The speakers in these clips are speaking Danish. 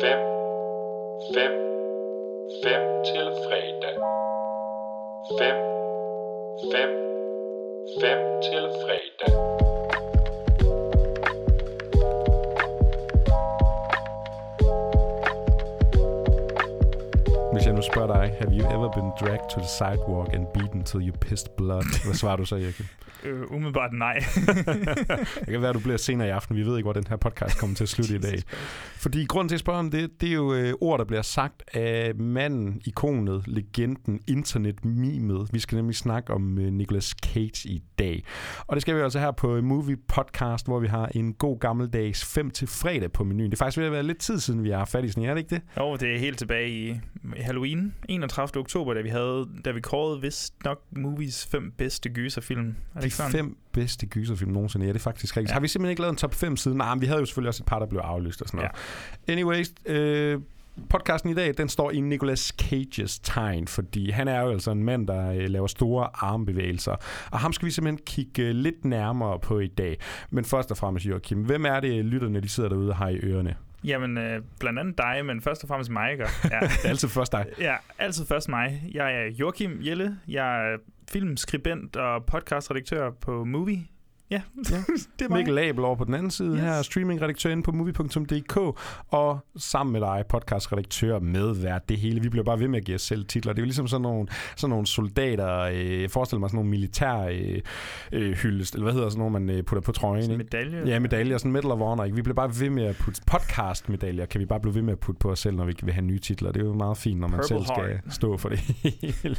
5, 5, 5 til fredag. 5, 5, 5 til fredag. Spørger dig, have you ever been dragged to the sidewalk and beaten till you pissed blood? Hvad svarer du så, Joachim? Øh, umiddelbart nej. det kan være, at du bliver senere i aften. Vi ved ikke, hvor den her podcast kommer til at slutte i dag. Fordi grunden til at spørge om det, det er jo øh, ord, der bliver sagt af manden, ikonet, legenden, internetmimet. Vi skal nemlig snakke om øh, Nicolas Cage i dag. Og det skal vi altså her på Movie Podcast, hvor vi har en god gammeldags 5 til fredag på menuen. Det er faktisk ved at være lidt tid siden, vi har fat i sådan, er det ikke det? Jo, det er helt tilbage i Halloween, 31. oktober, da vi havde, da vi kårede vist nok movies fem bedste gyserfilm. Er det De sådan? fem bedste gyserfilm nogensinde. Ja, det er faktisk rigtigt. Ja. Har vi simpelthen ikke lavet en top 5 siden? Nej, men vi havde jo selvfølgelig også et par, der blev aflyst og sådan noget. Ja. Anyways, øh, podcasten i dag, den står i Nicolas Cages tegn, fordi han er jo altså en mand, der øh, laver store armbevægelser. Og ham skal vi simpelthen kigge øh, lidt nærmere på i dag. Men først og fremmest, Joachim, hvem er det, lytterne de sidder derude og har i ørerne? Jamen, øh, blandt andet dig, men først og fremmest mig, ikke? Ja. det er altid først dig. Ja, altid først mig. Jeg er Joachim Jelle. Jeg er filmskribent og podcastredaktør på Movie Ja, ja. det er Mikkel Abel over på den anden side yes. her, streamingredaktør inde på movie.dk, og sammen med dig, podcastredaktør, medvært, det hele. Vi bliver bare ved med at give os selv titler. Det er jo ligesom sådan nogle, sådan nogle soldater, øh, jeg forestiller mig sådan nogle militær øh, øh, hyldest, eller hvad hedder sådan nogle, man øh, putter på trøjen. Ikke? Medalje? Ja, medaljer, sådan Medal of Honor. Ikke? Vi bliver bare ved med at putte podcast-medaljer, kan vi bare blive ved med at putte på os selv, når vi vil have nye titler. Det er jo meget fint, når man Purple selv skal heart. stå for det hele.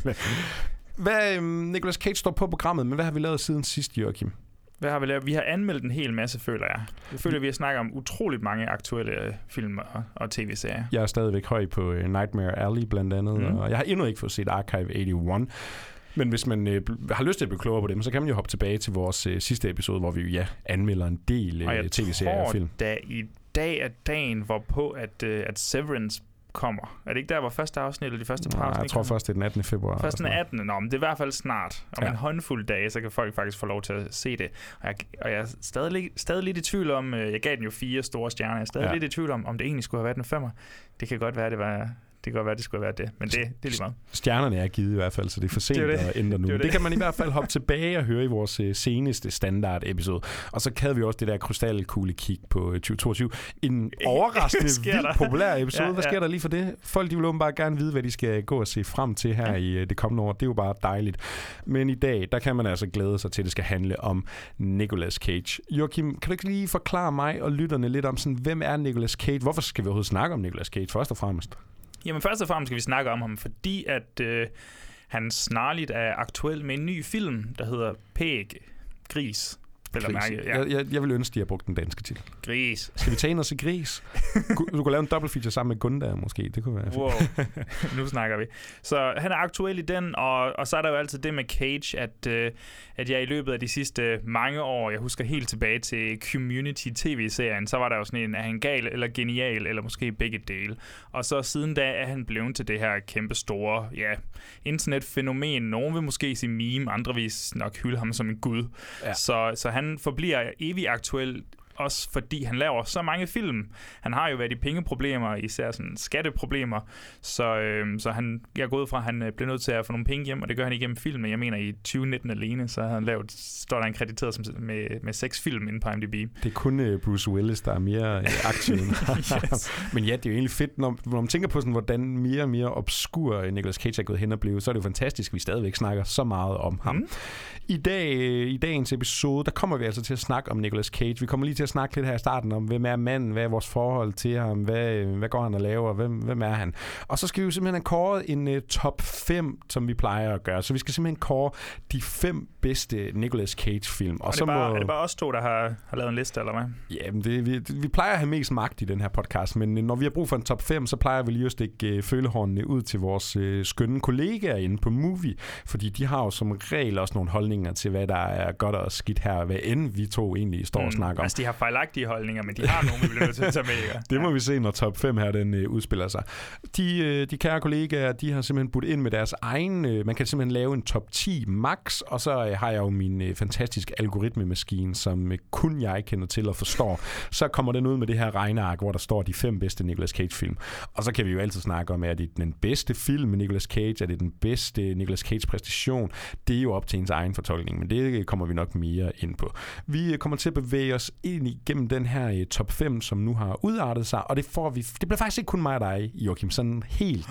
Hvad, øh, Nicolas Cage står på programmet, men hvad har vi lavet siden sidst, Joachim? Hvad har vi lavet? Vi har anmeldt en hel masse, føler jeg. Jeg føler, at vi har snakket om utroligt mange aktuelle øh, film og, og tv-serier. Jeg er stadigvæk høj på uh, Nightmare Alley blandt andet, mm. og jeg har endnu ikke fået set Archive 81. Men hvis man øh, har lyst til at blive klogere på dem, så kan man jo hoppe tilbage til vores øh, sidste episode, hvor vi ja, anmelder en del øh, tv-serier og film. da i dag er dagen, hvorpå at, øh, at Severance kommer. Er det ikke der, hvor første afsnit eller de første par afsnit Jeg tror først, det er den 18. februar. Først den 18. Nå, men det er i hvert fald snart. Om ja. en håndfuld dage, så kan folk faktisk få lov til at se det. Og jeg, og jeg er stadig, stadig lidt i tvivl om, øh, jeg gav den jo fire store stjerner, jeg er stadig ja. lidt i tvivl om, om det egentlig skulle have været en femmer. Det kan godt være, det var det kan godt være, det skulle være det, men det, det er lige meget. Stjernerne er givet i hvert fald, så det er for sent det det. at ændre nu. Det, det. det kan man i hvert fald hoppe tilbage og høre i vores uh, seneste standard-episode. Og så havde vi også det der krystalkugle kig på 2022. Øh, en overraskende vildt populær episode. Ja, ja. Hvad sker der lige for det? Folk de vil bare gerne vide, hvad de skal gå og se frem til her ja. i uh, det kommende år. Det er jo bare dejligt. Men i dag, der kan man altså glæde sig til, at det skal handle om Nicolas Cage. Joachim, kan du ikke lige forklare mig og lytterne lidt om, sådan, hvem er Nicolas Cage? Hvorfor skal vi overhovedet snakke om Nicolas Cage først og fremmest? Jamen først og fremmest skal vi snakke om ham, fordi at øh, han snarligt er aktuel med en ny film, der hedder Pæg Gris. Gris. Mærke, ja. jeg, jeg, jeg vil ønske, at de har brugt den danske titel. Gris. Skal vi tage ind og se Gris? du kunne lave en double feature sammen med Gunda måske. Det kunne være wow. nu snakker vi. Så han er aktuel i den, og, og så er der jo altid det med Cage, at, øh, at jeg i løbet af de sidste mange år, jeg husker helt tilbage til Community TV-serien, så var der jo sådan en, er han gal eller genial, eller måske begge dele. Og så siden da er han blevet til det her kæmpe store ja, internetfænomen. Nogen vil måske sige meme, andre vil nok hylde ham som en gud. Ja. Så, så han forbliver evig aktuel også fordi han laver så mange film. Han har jo været i pengeproblemer, især sådan skatteproblemer, så, øh, så han, jeg er gået fra, at han øh, bliver nødt til at få nogle penge hjem, og det gør han igennem filmen. Jeg mener, i 2019 alene, så har han lavet, står der en krediteret som, med, med seks film inde på IMDb. Det er kun uh, Bruce Willis, der er mere uh, aktiv yes. Men ja, det er jo egentlig fedt, når, når man tænker på, sådan, hvordan mere og mere obskur Nicolas Cage er gået hen og blevet, så er det jo fantastisk, at vi stadigvæk snakker så meget om ham. Mm. I, dag, I dagens episode, der kommer vi altså til at snakke om Nicolas Cage. Vi kommer lige til at snakke lidt her i starten om, hvem er manden, hvad er vores forhold til ham, hvad, hvad går han og laver, hvem, hvem er han. Og så skal vi jo simpelthen have kåret en uh, top 5, som vi plejer at gøre. Så vi skal simpelthen kåre de fem bedste Nicolas Cage-film. Og, og så bare, må... er det bare os to, der har, har lavet en liste, eller hvad? Ja, men det, vi, vi plejer at have mest magt i den her podcast, men øh, når vi har brug for en top 5, så plejer vi lige at stikke uh, følehornene ud til vores uh, skønne kollegaer inde på Movie, fordi de har jo som regel også nogle holdninger til, hvad der er godt og skidt her, hvad end vi to egentlig står mm, og snakker om. Altså, de har fejlagtige holdninger, men de har nogle, vi bliver nødt til at tage med. Ikke? Det må vi se, når top 5 her den øh, udspiller sig. De, øh, de kære kollegaer, de har simpelthen budt ind med deres egen... Øh, man kan simpelthen lave en top 10 max, og så øh, har jeg jo min øh, fantastiske algoritmemaskine, som øh, kun jeg kender til og forstår. Så kommer den ud med det her regneark, hvor der står de fem bedste Nicolas Cage-film. Og så kan vi jo altid snakke om, er det den bedste film med Nicolas Cage? Er det den bedste Nicolas Cage-præstation? Det er jo op til ens egen fortolkning, men det øh, kommer vi nok mere ind på. Vi øh, kommer til at bevæge os ind igennem den her øh, top 5, som nu har udartet sig, og det får vi... Det bliver faktisk ikke kun mig og dig, Joachim, sådan helt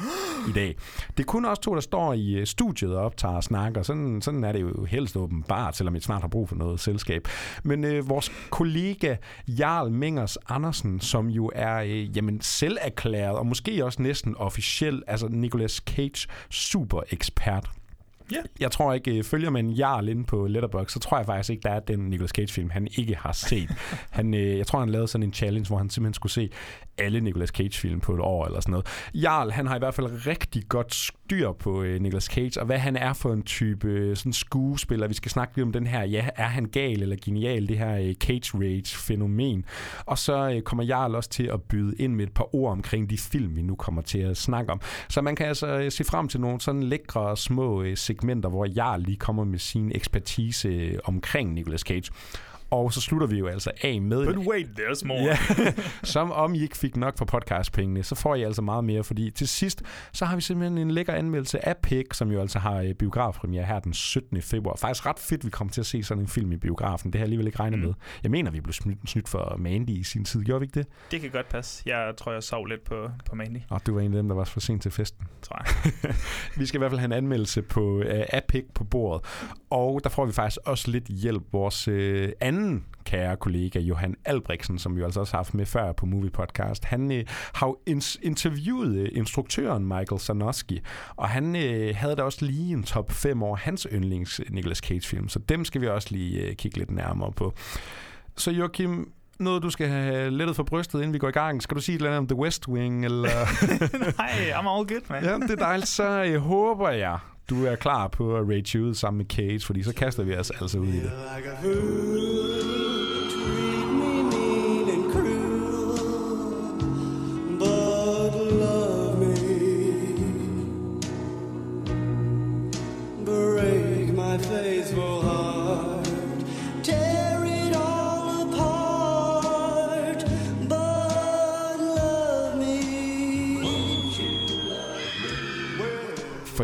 i dag. Det er kun os to, der står i øh, studiet og optager og snakker. Sådan, sådan er det jo helst åbenbart, selvom vi snart har brug for noget selskab. Men øh, vores kollega Jarl Mengers Andersen, som jo er øh, jamen, selv erklæret, og måske også næsten officiel, altså Nicolas Cage super ekspert. Ja. Jeg tror ikke, øh, følger man Jarl inde på Letterboxd, så tror jeg faktisk ikke, der er den Nicolas Cage-film, han ikke har set. han, øh, jeg tror, han lavede sådan en challenge, hvor han simpelthen skulle se alle Nicolas Cage-film på et år eller sådan noget. Jarl, han har i hvert fald rigtig godt styr på øh, Nicolas Cage, og hvad han er for en type øh, sådan skuespiller. Vi skal snakke lidt om den her, ja, er han gal eller genial, det her øh, Cage Rage-fænomen. Og så øh, kommer Jarl også til at byde ind med et par ord omkring de film, vi nu kommer til at snakke om. Så man kan altså øh, se frem til nogle sådan lækre små øh, segmenter, hvor Jarl lige kommer med sin ekspertise øh, omkring Nicolas Cage. Og så slutter vi jo altså af med... But wait, there's more. Ja, som om I ikke fik nok for podcastpengene, så får I altså meget mere, fordi til sidst, så har vi simpelthen en lækker anmeldelse af Pig, som jo altså har øh, biografpremiere her den 17. februar. Faktisk ret fedt, vi kommer til at se sådan en film i biografen. Det har jeg alligevel ikke regnet Mm. med. Jeg mener, vi blev snydt, snydt for Mandy i sin tid. Gjorde vi ikke det? Det kan godt passe. Jeg tror, jeg sov lidt på, på Mandy, Og du var en af dem, der var for sent til festen. tror jeg. Vi skal i hvert fald have en anmeldelse på uh, Apic på bordet. Og der får vi faktisk også lidt hjælp. Vores uh, anden kære kollega, Johan Albrechtsen, som vi altså også har haft med før på Movie Podcast, han uh, har jo interviewet uh, instruktøren Michael Sarnowski, og han uh, havde da også lige en top 5 over hans yndlings Nicolas Cage-film, så dem skal vi også lige uh, kigge lidt nærmere på. Så Joachim, noget du skal have lettet for brystet, inden vi går i gang. Skal du sige et eller andet om The West Wing, eller... Nej, I'm all good, man. Ja, det er dejligt. Så jeg håber jeg, du er klar på at rage ud sammen med Cage, fordi så kaster vi os altså ud i det.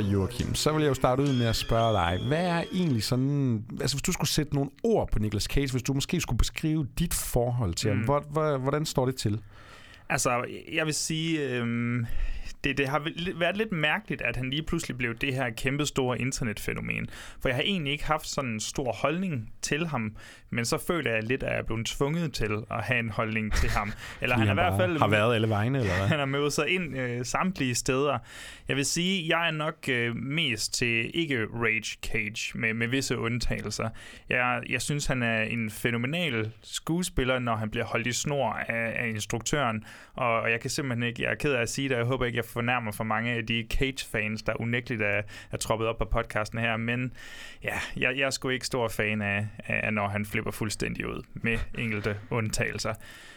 Joachim, så vil jeg jo starte ud med at spørge dig, hvad er egentlig sådan, altså hvis du skulle sætte nogle ord på Nicolas Cage, hvis du måske skulle beskrive dit forhold til mm. ham, hvor, hvor, hvordan står det til? Altså, jeg vil sige, øhm, det, det har været lidt mærkeligt, at han lige pludselig blev det her kæmpe store internetfænomen. For jeg har egentlig ikke haft sådan en stor holdning til ham, men så føler jeg lidt, at jeg er blevet tvunget til at have en holdning til ham. Eller han er i hvert fald... har været alle vegne, eller hvad? Han har mødt sig ind øh, samtlige steder. Jeg vil sige, jeg er nok øh, mest til ikke Rage Cage, med, med visse undtagelser. Jeg, jeg synes, han er en fænomenal skuespiller, når han bliver holdt i snor af, af instruktøren. Og, og jeg kan simpelthen ikke, jeg er ked af at sige det, og jeg håber ikke, jeg fornærmer for mange af de Cage-fans, der unægteligt er, er troppet op på podcasten her. Men ja, jeg, jeg er sgu ikke stor fan af, af, når han flipper fuldstændig ud, med enkelte undtagelser.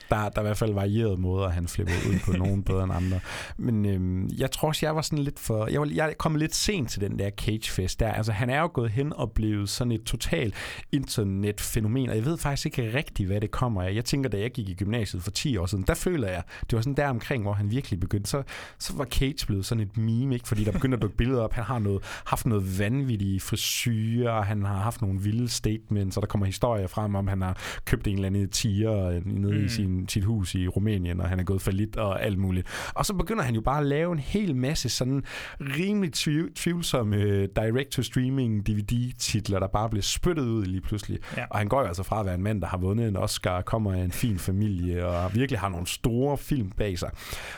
Der, der er i hvert fald varierede måder, han flippede ud på nogen bedre end andre. Men øhm, jeg tror også, jeg var sådan lidt for... Jeg, var, jeg kom lidt sent til den der Cage-fest der. Altså, han er jo gået hen og blevet sådan et total internetfænomen, og jeg ved faktisk ikke rigtigt, hvad det kommer af. Jeg tænker, da jeg gik i gymnasiet for 10 år siden, der føler jeg, det var sådan der omkring, hvor han virkelig begyndte. Så, så var Cage blevet sådan et meme, ikke? fordi der begyndte at dukke billeder op. Han har noget, haft noget vanvittige frisyrer, han har haft nogle vilde statements, og der kommer historier frem om, han har købt en eller anden tiger nede mm. i Mm. Sin, sit hus i Rumænien, og han er gået for lidt og alt muligt. Og så begynder han jo bare at lave en hel masse sådan rimelig tvivl, tvivlsomme uh, direct-to-streaming DVD-titler, der bare bliver spyttet ud lige pludselig. Ja. Og han går jo altså fra at være en mand, der har vundet en Oscar, kommer af en fin familie, og virkelig har nogle store film bag sig.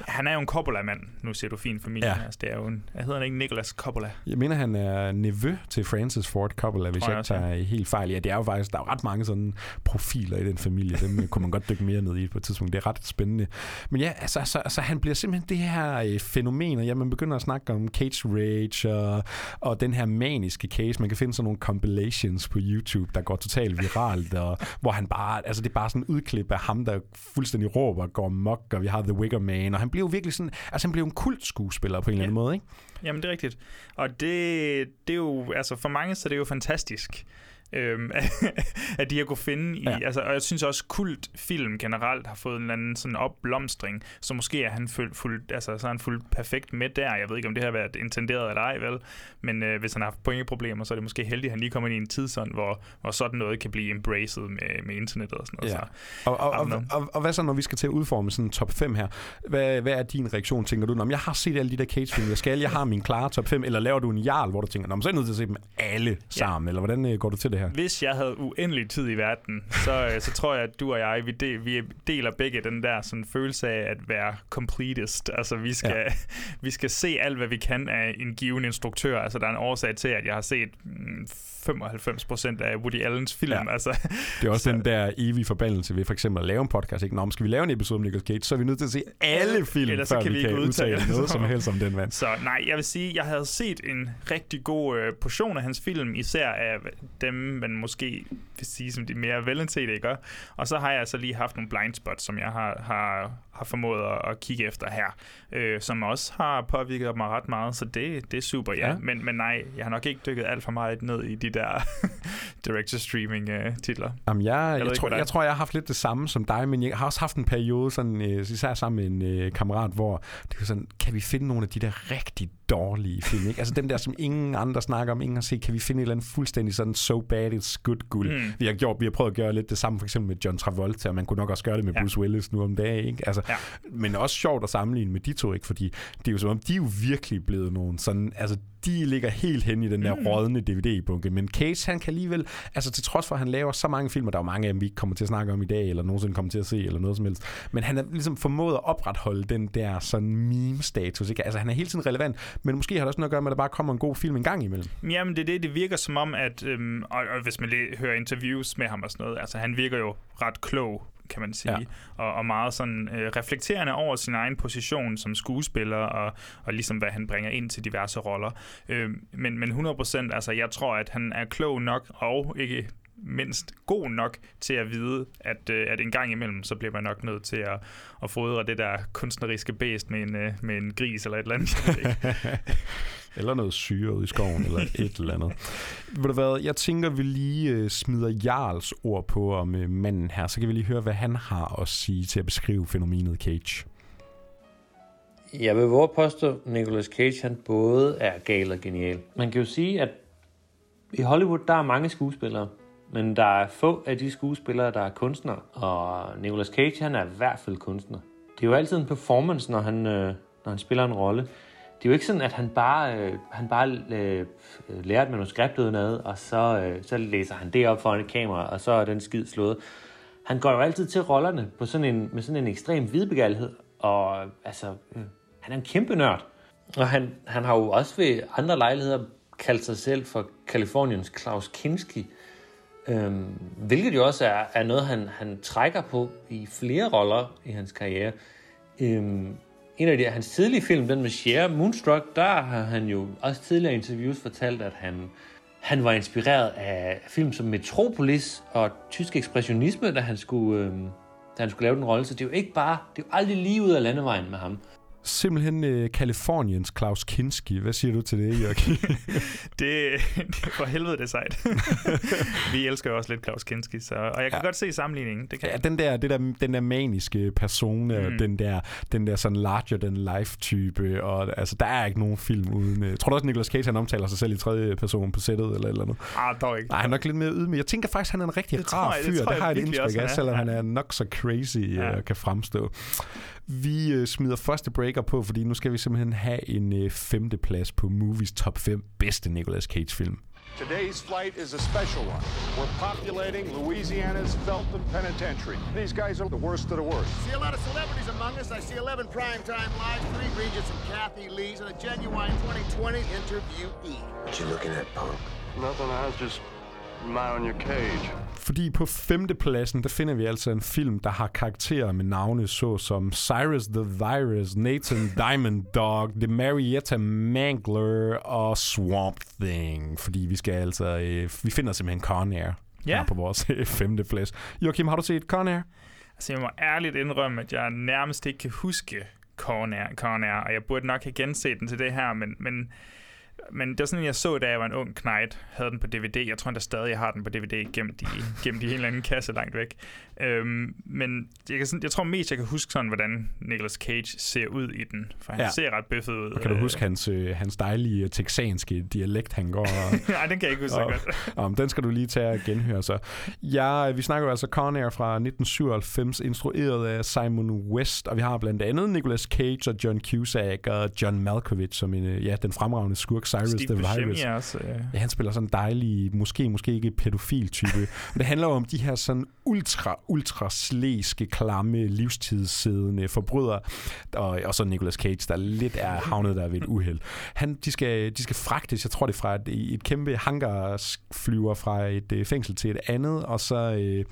Han er jo en Coppola-mand. Nu, siger du fin familie. Ja. Altså, det er jo en, hedder han ikke Nicholas Coppola. Jeg mener, han er nevø til Francis Ford Coppola, hvis Tror jeg jeg ikke også, ja. tager helt fejl. Ja, det er jo faktisk, der er jo ret mange sådan profiler i den familie. Dem øh, kunne man godt dykke mere ned i på et tidspunkt. Det er ret spændende. Men ja, altså, altså, altså han bliver simpelthen det her øh, fænomen, og ja, man begynder at snakke om cage rage og, og den her maniske case. Man kan finde sådan nogle compilations på YouTube, der går totalt viralt, og hvor han bare, altså det er bare sådan en udklip af ham, der fuldstændig råber går mok, og vi har The Wicker Man, og han bliver jo virkelig sådan, altså han bliver jo en kult skuespiller på en eller anden måde, ikke? Jamen, det er rigtigt. Og det, det er jo, altså for mange, så det er jo fantastisk. Øhm, at de har kunne finde i, Ja. ja. altså, og jeg synes også kultfilm generelt har fået en eller anden sådan opblomstring, så måske er han fuldt, fuld, altså, så er han fuldt perfekt med der. Jeg ved ikke, om det har været intenderet eller ej, vel? Men øh, hvis han har haft pointproblemer, så er det måske heldigt, at han lige kommer ind i en tidsånd, hvor, hvor sådan noget kan blive embraced med, med internettet og sådan noget. Ja. Så, Og, og, og, og, og hvad så, når vi skal til at udforme sådan en top 5 her? Hvad, hvad er din reaktion? Tænker du, "Nå, men jeg har set alle de der Cage-film, jeg skal, jeg har min klare top 5, eller laver du en jarl, hvor du tænker, "Nå, så er jeg nødt til at se dem alle sammen, eller hvordan øh, går du til det her? Hvis jeg havde uendelig tid i verden, så, øh, så tror jeg, at du og jeg, vi, del, vi deler begge den der sådan, følelse af at være completist. Altså, vi skal, ja. vi skal se alt, hvad vi kan af en given instruktør. Altså, der er en årsag til, at jeg har set mm, 95% af Woody Allens film. Ja. Altså, Det er også den der evige forbandelse ved for eksempel at lave en podcast. Ikke? Nå, men skal vi lave en episode om Nicolas Cage, så er vi nødt til at se alle film, Ellers så før kan vi vi kan ikke udtale udtale noget som helst om den mand. Så nej, jeg vil sige, jeg havde set en rigtig god øh, portion af hans film, især af dem, man måske vil sige, som de mere velindset, ikke? Og så har jeg så lige haft nogle blind spots, som jeg har, har, har formået at, at kigge efter her, øh, som også har påvirket mig ret meget, så det, det er super, ja. Ja. Men, men nej, jeg har nok ikke dykket alt for meget ned i de der director-streaming-titler. Jamen, jeg, jeg, jeg, ikke, tror, jeg tror, jeg har haft lidt det samme som dig, men jeg har også haft en periode, sådan, øh, især sammen med en øh, kammerat, hvor det var sådan, kan vi finde nogle af de der rigtig dårlige film? Ikke? Altså dem der, som ingen andre snakker om, ingen har set, kan vi finde et eller andet fuldstændig sådan so bad it's good guld? Mm. Vi har, gjort, vi har prøvet at gøre lidt det samme, for eksempel med John Travolta, og man kunne nok også gøre det med Ja. Bruce Willis nu om dagen. Ikke? Altså, Ja. Men også sjovt at sammenligne med de to, ikke? fordi det er jo som om, de er jo virkelig blevet nogen sådan, altså de ligger helt hen i den der mm. rådne DVD-bunke, men Cage, han kan alligevel, altså til trods for, at han laver så mange film, og der er jo mange af dem, vi ikke kommer til at snakke om i dag, eller nogensinde kommer til at se, eller noget som helst, men han har ligesom formået at opretholde den der sådan meme-status, ikke? Altså han er hele tiden relevant, men måske har det også noget at gøre med, at der bare kommer en god film en gang imellem. Jamen, det er det, det virker som om, at, øhm, og, og hvis man lige hører interviews med ham og sådan noget, altså han virker jo ret klog, kan man sige, Ja. og, og meget sådan øh, reflekterende over sin egen position som skuespiller, og, og ligesom hvad han bringer ind til diverse roller. Øh, men, men 100%, altså jeg tror, at han er klog nok, og ikke mindst god nok til at vide, at, øh, at en gang imellem, så bliver man nok nødt til at, at fodre det der kunstneriske bæst med en, øh, med en gris eller et eller andet. Eller noget syre ude i skoven, eller et eller andet. Ved du hvad, jeg tænker, vi lige øh, smider Jarls ord på om øh, manden her, så kan vi lige høre, hvad han har at sige til at beskrive fænomenet Cage. Jeg vil våge påstå, at Nicolas Cage han både er gal og genial. Man kan jo sige, at i Hollywood der er mange skuespillere, men der er få af de skuespillere, der er kunstnere. Og Nicolas Cage han er i hvert fald kunstner. Det er jo altid en performance, når han, øh, når han spiller en rolle. Det er jo ikke sådan, at han bare, øh, han bare øh, lærer et manuskript udenad, og så, øh, så læser han det op foran et kamera, og så er den skid slået. Han går jo altid til rollerne på sådan en, med sådan en ekstrem vidbegærlighed, og altså, øh, han er en kæmpe nørd. Og han, han har jo også ved andre lejligheder kaldt sig selv for Kaliforniens Klaus Kinski, øhm, hvilket jo også er, er noget, han, han trækker på i flere roller i hans karriere. Øhm, en af de, hans tidlige film, den med Cher, Moonstruck, der har han jo også tidligere i interviews fortalt, at han, han var inspireret af film som Metropolis og tysk ekspressionisme, da han skulle, øh, da han skulle lave den rolle. Så det er jo ikke bare, det er jo aldrig lige ud af landevejen med ham. Simpelthen øh, Kaliforniens Klaus Kinski. Hvad siger du til det, Jørgen? det, det for helvede det er sejt. Vi elsker jo også lidt Klaus Kinski, så, og jeg kan Ja. godt se sammenligningen. Det kan ja, jeg. den der, det der, den der maniske persona, mm. Mm. den der, den der sådan larger than life type, og altså, der er ikke nogen film uden... Øh, tror du også, Nicolas Cage, han omtaler sig selv i tredje person på sættet, eller eller andet? Ah, dog ikke. Nej, han er nok lidt mere ydmyg. Jeg tænker faktisk, han er en rigtig Det rar jeg- det fyr. Det, jeg har jeg et indtryk af, han selvom han er nok så crazy ja. Ja. uh, kan fremstå. Vi uh, smider første breaker på, fordi nu skal vi simpelthen have en uh, femte plads på Movies top 5 bedste Nicolas Cage-film. Today's flight is a special one. We're populating Louisiana's Felton Penitentiary. These guys are the worst of the worst. See a lot of celebrities among us. I see 11 primetime lives, three Regents and Kathy Lees, and a genuine 2020 interviewee. What you looking at, punk? Nothing, I was just admiring your cage. Fordi på femtepladsen, der finder vi altså en film, der har karakterer med navne så som Cyrus the Virus, Nathan Diamond Dog, The Marietta Mangler og Swamp Thing. Fordi vi skal altså, øh, vi finder simpelthen Con Air Ja. her på vores øh, femteplads. Joachim, har du set Con Air? Altså, jeg må ærligt indrømme, at jeg nærmest ikke kan huske Con Air, Con Air, og jeg burde nok have genset den til det her, men, men, men det var sådan, jeg så, da jeg var en ung knight, havde den på DVD. Jeg tror endda stadig, jeg har den på DVD gemt i, gemt i en eller anden kasse langt væk. Øhm, men jeg, kan sådan, jeg tror mest, jeg kan huske sådan, hvordan Nicolas Cage ser ud i den, for han Ja. ser ret bøffet ud. Og kan du Øh, huske hans, øh, hans dejlige texanske dialekt, han går og... Nej, den kan jeg ikke huske så Og- godt. Om, den skal du lige tage og genhøre så. Ja, vi snakker jo altså Con Air fra 1997, instrueret af Simon West, og vi har blandt andet Nicolas Cage og John Cusack og John Malkovich som en, øh, ja, den fremragende skurk Cyrus Steve Virus. er også... Øh, Ja, han spiller sådan en dejlig, måske, måske ikke pædofil type. Men det handler om de her sådan ultra, ultra slæske, klamme, livstidssiddende forbrydere. Og, og så Nicolas Cage, der lidt er havnet der ved et uheld. Han, de, skal, de skal fragtes, jeg tror det er fra et, et kæmpe hangarflyver fra et øh, fængsel til et andet, og så øh,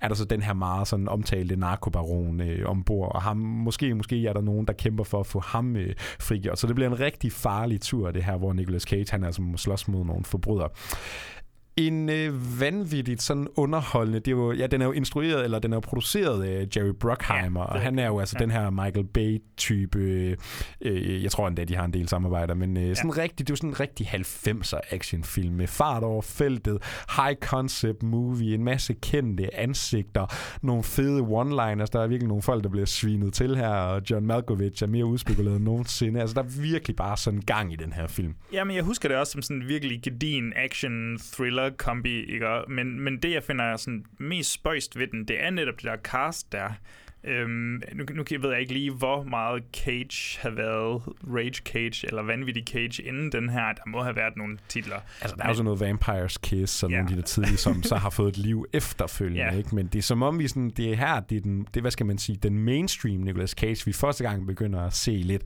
er der så den her meget sådan omtalte narkobaron øh, ombord, og ham, måske, måske er der nogen, der kæmper for at få ham øh, frigjort. Så det bliver en rigtig farlig tur, det her, hvor Nicolas Cage, han altså må slås mod nogle forbrydere. En øh, vanvittigt sådan underholdende, det er jo, ja, den er jo instrueret, eller den er jo produceret af Jerry Bruckheimer, Ja, og han er jo altså ja. den her Michael Bay-type, øh, jeg tror endda, de har en del samarbejder, men øh, sådan rigtig, det er jo sådan en rigtig 90'er actionfilm med fart over feltet, high concept movie, en masse kendte ansigter, nogle fede one-liners, der er virkelig nogle folk, der bliver svinet til her, og John Malkovich er mere udspekuleret end nogensinde. Altså, der er virkelig bare sådan gang i den her film. Jamen, jeg husker det også som sådan en virkelig gedin action thriller kombi, ikke? Men, men det, jeg finder sådan mest spøjst ved den, det er netop det der cast der. Øhm, nu, nu ved jeg ikke lige, hvor meget Cage har været Rage Cage eller Vanvittig Cage inden den her. Der må have været nogle titler. Altså, der er jo sådan noget Vampires Kiss og Ja. nogle af de der tidlige, som så har fået et liv efterfølgende, Ja. ikke? Men det er som om, vi sådan, det er her, det er, den, det hvad skal man sige, den mainstream Nicolas Cage, vi første gang begynder at se lidt,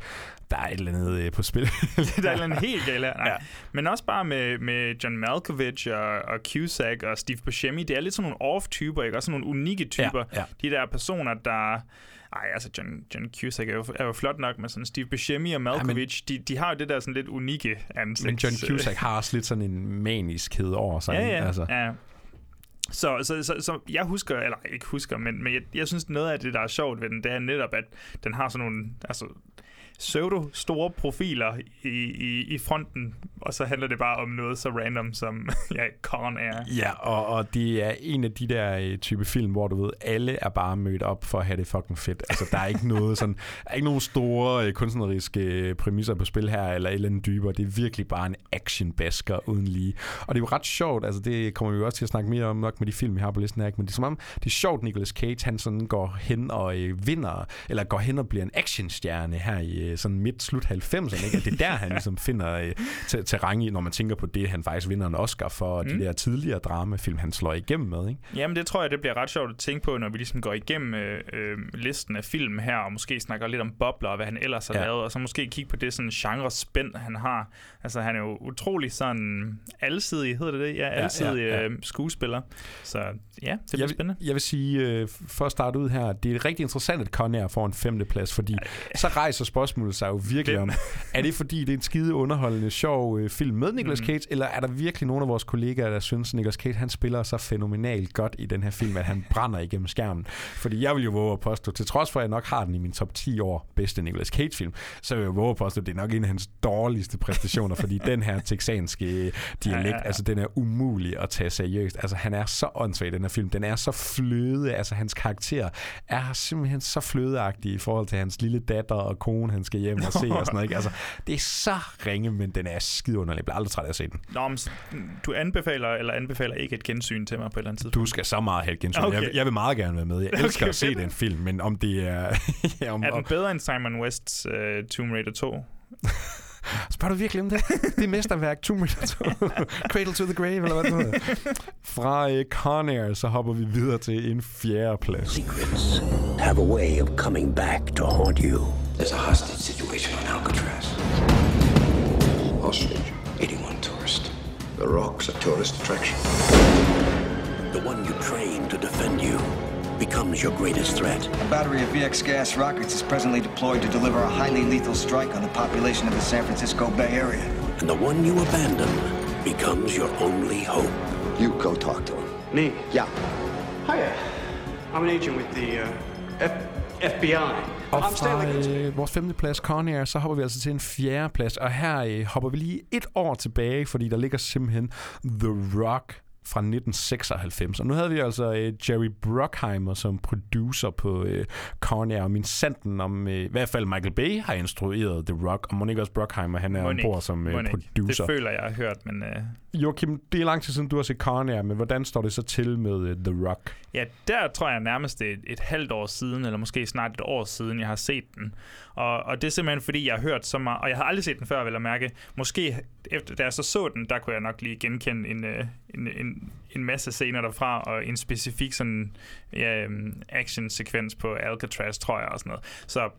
der er et eller andet øh, på spil. der er et eller andet helt galt her. Nej. Ja. Men også bare med, med John Malkovich og, og Cusack og Steve Buscemi. Det er lidt sådan nogle off-typer, ikke? Også sådan nogle unikke typer. Ja, ja. De der personer, der... Ej, altså John, John Cusack er jo, er jo flot nok, men sådan Steve Buscemi og Malkovich, ja, men, de, de har jo det der sådan lidt unikke ansigt. Men John Cusack har også lidt sådan en maniskhed over sig. Ja, ja. Altså. ja. Så, så, så, så jeg husker, eller ikke husker, men, men jeg, jeg synes noget af det, der er sjovt ved den, det er netop, at den har sådan nogle, altså pseudo store profiler i, i, i fronten, og så handler det bare om noget så random som ja, Con er. Ja, og, og det er en af de der øh, type film, hvor du ved, alle er bare mødt op for at have det fucking fedt. Altså, der er ikke noget sådan, der er ikke nogen store øh, kunstneriske øh, præmisser på spil her, eller et eller andet dybere. Det er virkelig bare en action-basker uden lige. Og det er jo ret sjovt, altså det kommer vi jo også til at snakke mere om nok med de film, vi har på listen her, ikke? men det er som om, det er sjovt, Nicolas Cage, han sådan går hen og øh, vinder, eller går hen og bliver en actionstjerne her i øh, sådan midt-slut 90'erne, ikke? At det er der, han ligesom finder øh, terræn i, når man tænker på det, han faktisk vinder en Oscar for, mm. de der tidligere dramafilm, han slår igennem med, ikke? Jamen, det tror jeg, det bliver ret sjovt at tænke på, når vi ligesom går igennem øh, øh, listen af film her, og måske snakker lidt om bobler, og hvad han ellers har Ja. lavet, og så måske kigge på det sådan genre-spænd, han har. Altså, han er jo utrolig sådan alsidig, hedder det det? Ja, alsidig ja, ja, ja. Øh, skuespiller. Så ja, det bliver jeg, spændende. Jeg vil sige, øh, for at starte ud her, det er rigtig interessant, at Conair får en femte plads, fordi så rejser spørgsmålet sig jo virkelig om, er det fordi, det er en skide underholdende, sjov øh, film med Nicolas Mhm. Cage, eller er der virkelig nogle af vores kollegaer, der synes, Nicolas Cage, han spiller så fænomenalt godt i den her film, at han brænder igennem skærmen? Fordi jeg vil jo våge at påstå, til trods for, at jeg nok har den i min top 10 år bedste Nicolas Cage-film, så vil jeg våge at påstå, at det er nok en af hans dårligste præstationer, fordi den her texanske dialekt, Ja, ja, ja. altså den er umulig at tage seriøst. Altså han er så åndssvag, den her film. Den er så fløde, altså hans karakter er simpelthen så flødeagtig i forhold til hans lille datter og kone, han skal hjem og se og sådan noget. Ikke? Altså, det er så ringe, men den er skide underlig. Jeg bliver aldrig træt af at se den. Nå, men du anbefaler eller anbefaler ikke et gensyn til mig på et eller andet tidspunkt? Du skal så meget have et gensyn. Okay. Jeg, jeg vil meget gerne være med. Jeg elsker Okay, at se den film, men om det er... ja, om, Er den bedre end Simon Wests uh, Tomb Raider 2? Spørger du virkelig om det? Det er mesterværk, Two Minutes Cradle to the Grave, eller hvad det hedder. Fra uh, Con Air, så hopper vi videre til en fjerde plads. Secrets have a way of coming back to haunt you. There's a hostage situation on Alcatraz. Hostage. 81 tourists. The Rock's a tourist attraction. The one you train to defend you becomes your greatest threat. A battery of VX gas rockets is presently deployed to deliver a highly lethal strike on the population of the San Francisco Bay Area. And the one you abandon becomes your only hope. You go talk to him. Me? Yeah. Hiya. I'm an agent with the uh, F- FBI. Og I'm Stanley fra Kubrick. øh, vores femte plads, Con Air, så hopper vi altså til en fjerde plads. Og her øh, hopper vi lige et år tilbage, fordi der ligger simpelthen The Rock fra 1996. Og nu havde vi altså øh, Jerry Bruckheimer som producer på øh, Con Air, og min sanden om, øh, i hvert fald Michael Bay har instrueret The Rock, og Monique også Bruckheimer, han er Mon ikke. ombord som øh, producer. Det føler jeg har hørt, men... Øh, Joachim, det er lang tid siden, du har set Con Air, men hvordan står det så til med øh, The Rock? Ja, der tror jeg nærmest et, et halvt år siden, eller måske snart et år siden, jeg har set den. Og, og det er simpelthen fordi, jeg har hørt så meget, og jeg har aldrig set den før, vil jeg mærke. Måske efter, da jeg så så den, der kunne jeg nok lige genkende en, øh, en, en, en masse scener derfra, og en specifik sådan ja, øhm, action-sekvens på Alcatraz, tror jeg, og sådan noget. Så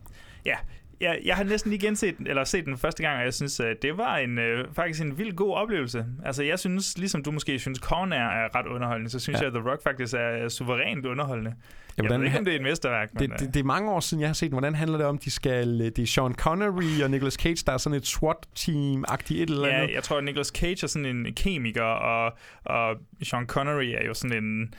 ja, jeg, jeg har næsten lige genset den, eller set den første gang, og jeg synes, at det var en, øh, faktisk en vild god oplevelse. Altså, jeg synes, ligesom du måske synes, Korn er, er ret underholdende, så synes Ja. ja. jeg, at The Rock faktisk er, er suverænt underholdende. Ja, jeg hvordan ved ikke, om det er et mesterværk, men... Det, det, det er mange år siden, jeg har set den. Hvordan handler det om, de skal... Det er Sean Connery og Nicolas Cage, der er sådan et SWAT-team-agtigt et eller Ja, andet. jeg tror, at Nicolas Cage er sådan en kemiker, og, og Sean Connery er jo sådan en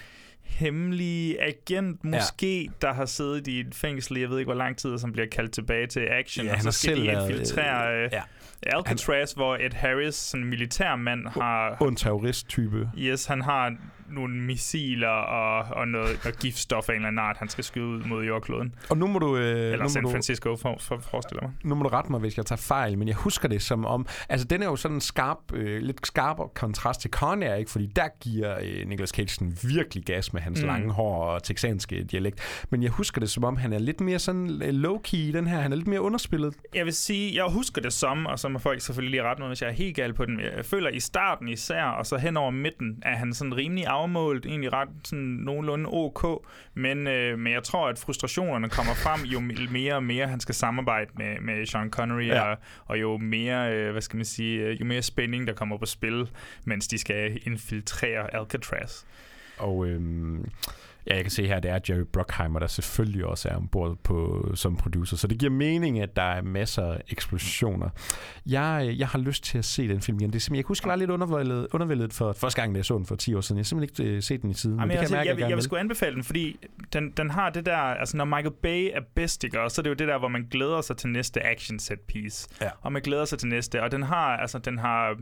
hemmelig agent, måske, ja. der har siddet i et fængsel, jeg ved ikke, hvor lang tid, og som bliver kaldt tilbage til action, Ja, og han så skal de været, infiltrere øh, ja. Alcatraz, hvor Ed Harris, sådan en militærmand, har... Und terrorist-type. Yes, han har nogle missiler og, og noget, noget giftstof af en eller anden art, han skal skyde ud mod jordkloden. Og nu må du... Øh, Eller nu San Francisco, for, for, forestiller mig. nu må du rette mig, hvis jeg tager fejl, men jeg husker det som om... Altså, den er jo sådan en skarp, øh, lidt skarpere kontrast til Con Air, ikke? Fordi der giver øh, Nicolas Cage sådan virkelig gas med hans Mm. mm. lange hår og texanske dialekt. Men jeg husker det som om, han er lidt mere sådan øh, low-key i den her. Han er lidt mere underspillet. Jeg vil sige, jeg husker det som, og så må folk selvfølgelig lige rette mig, hvis jeg er helt gal på den. Jeg føler i starten især, og så hen over midten, er han sådan rimelig afmålt, egentlig ret sådan nogenlunde ok, men, øh, men jeg tror, at frustrationerne kommer frem, jo mere og mere han skal samarbejde med, med Sean Connery, Ja. og, og jo mere, øh, hvad skal man sige, øh, jo mere spænding, der kommer på spil, mens de skal infiltrere Alcatraz. Og øhm, ja, jeg kan se her, det er Jerry Bruckheimer, der selvfølgelig også er ombord på, som producer. Så det giver mening, at der er masser af eksplosioner. Jeg, jeg har lyst til at se den film igen. Det er simpelthen, jeg kan huske, jeg lidt undervældet, undervældet for første gang, da jeg så den for 10 år siden. Jeg har simpelthen ikke øh, set den i siden. Jamen, men det altså, kan jeg, jeg, mærke, jeg, jeg vil gerne sgu anbefale den, fordi den, den har det der, altså når Michael Bay er bedst, ikke, og så er det jo det der, hvor man glæder sig til næste action set piece. Ja. Og man glæder sig til næste, og den har, altså den har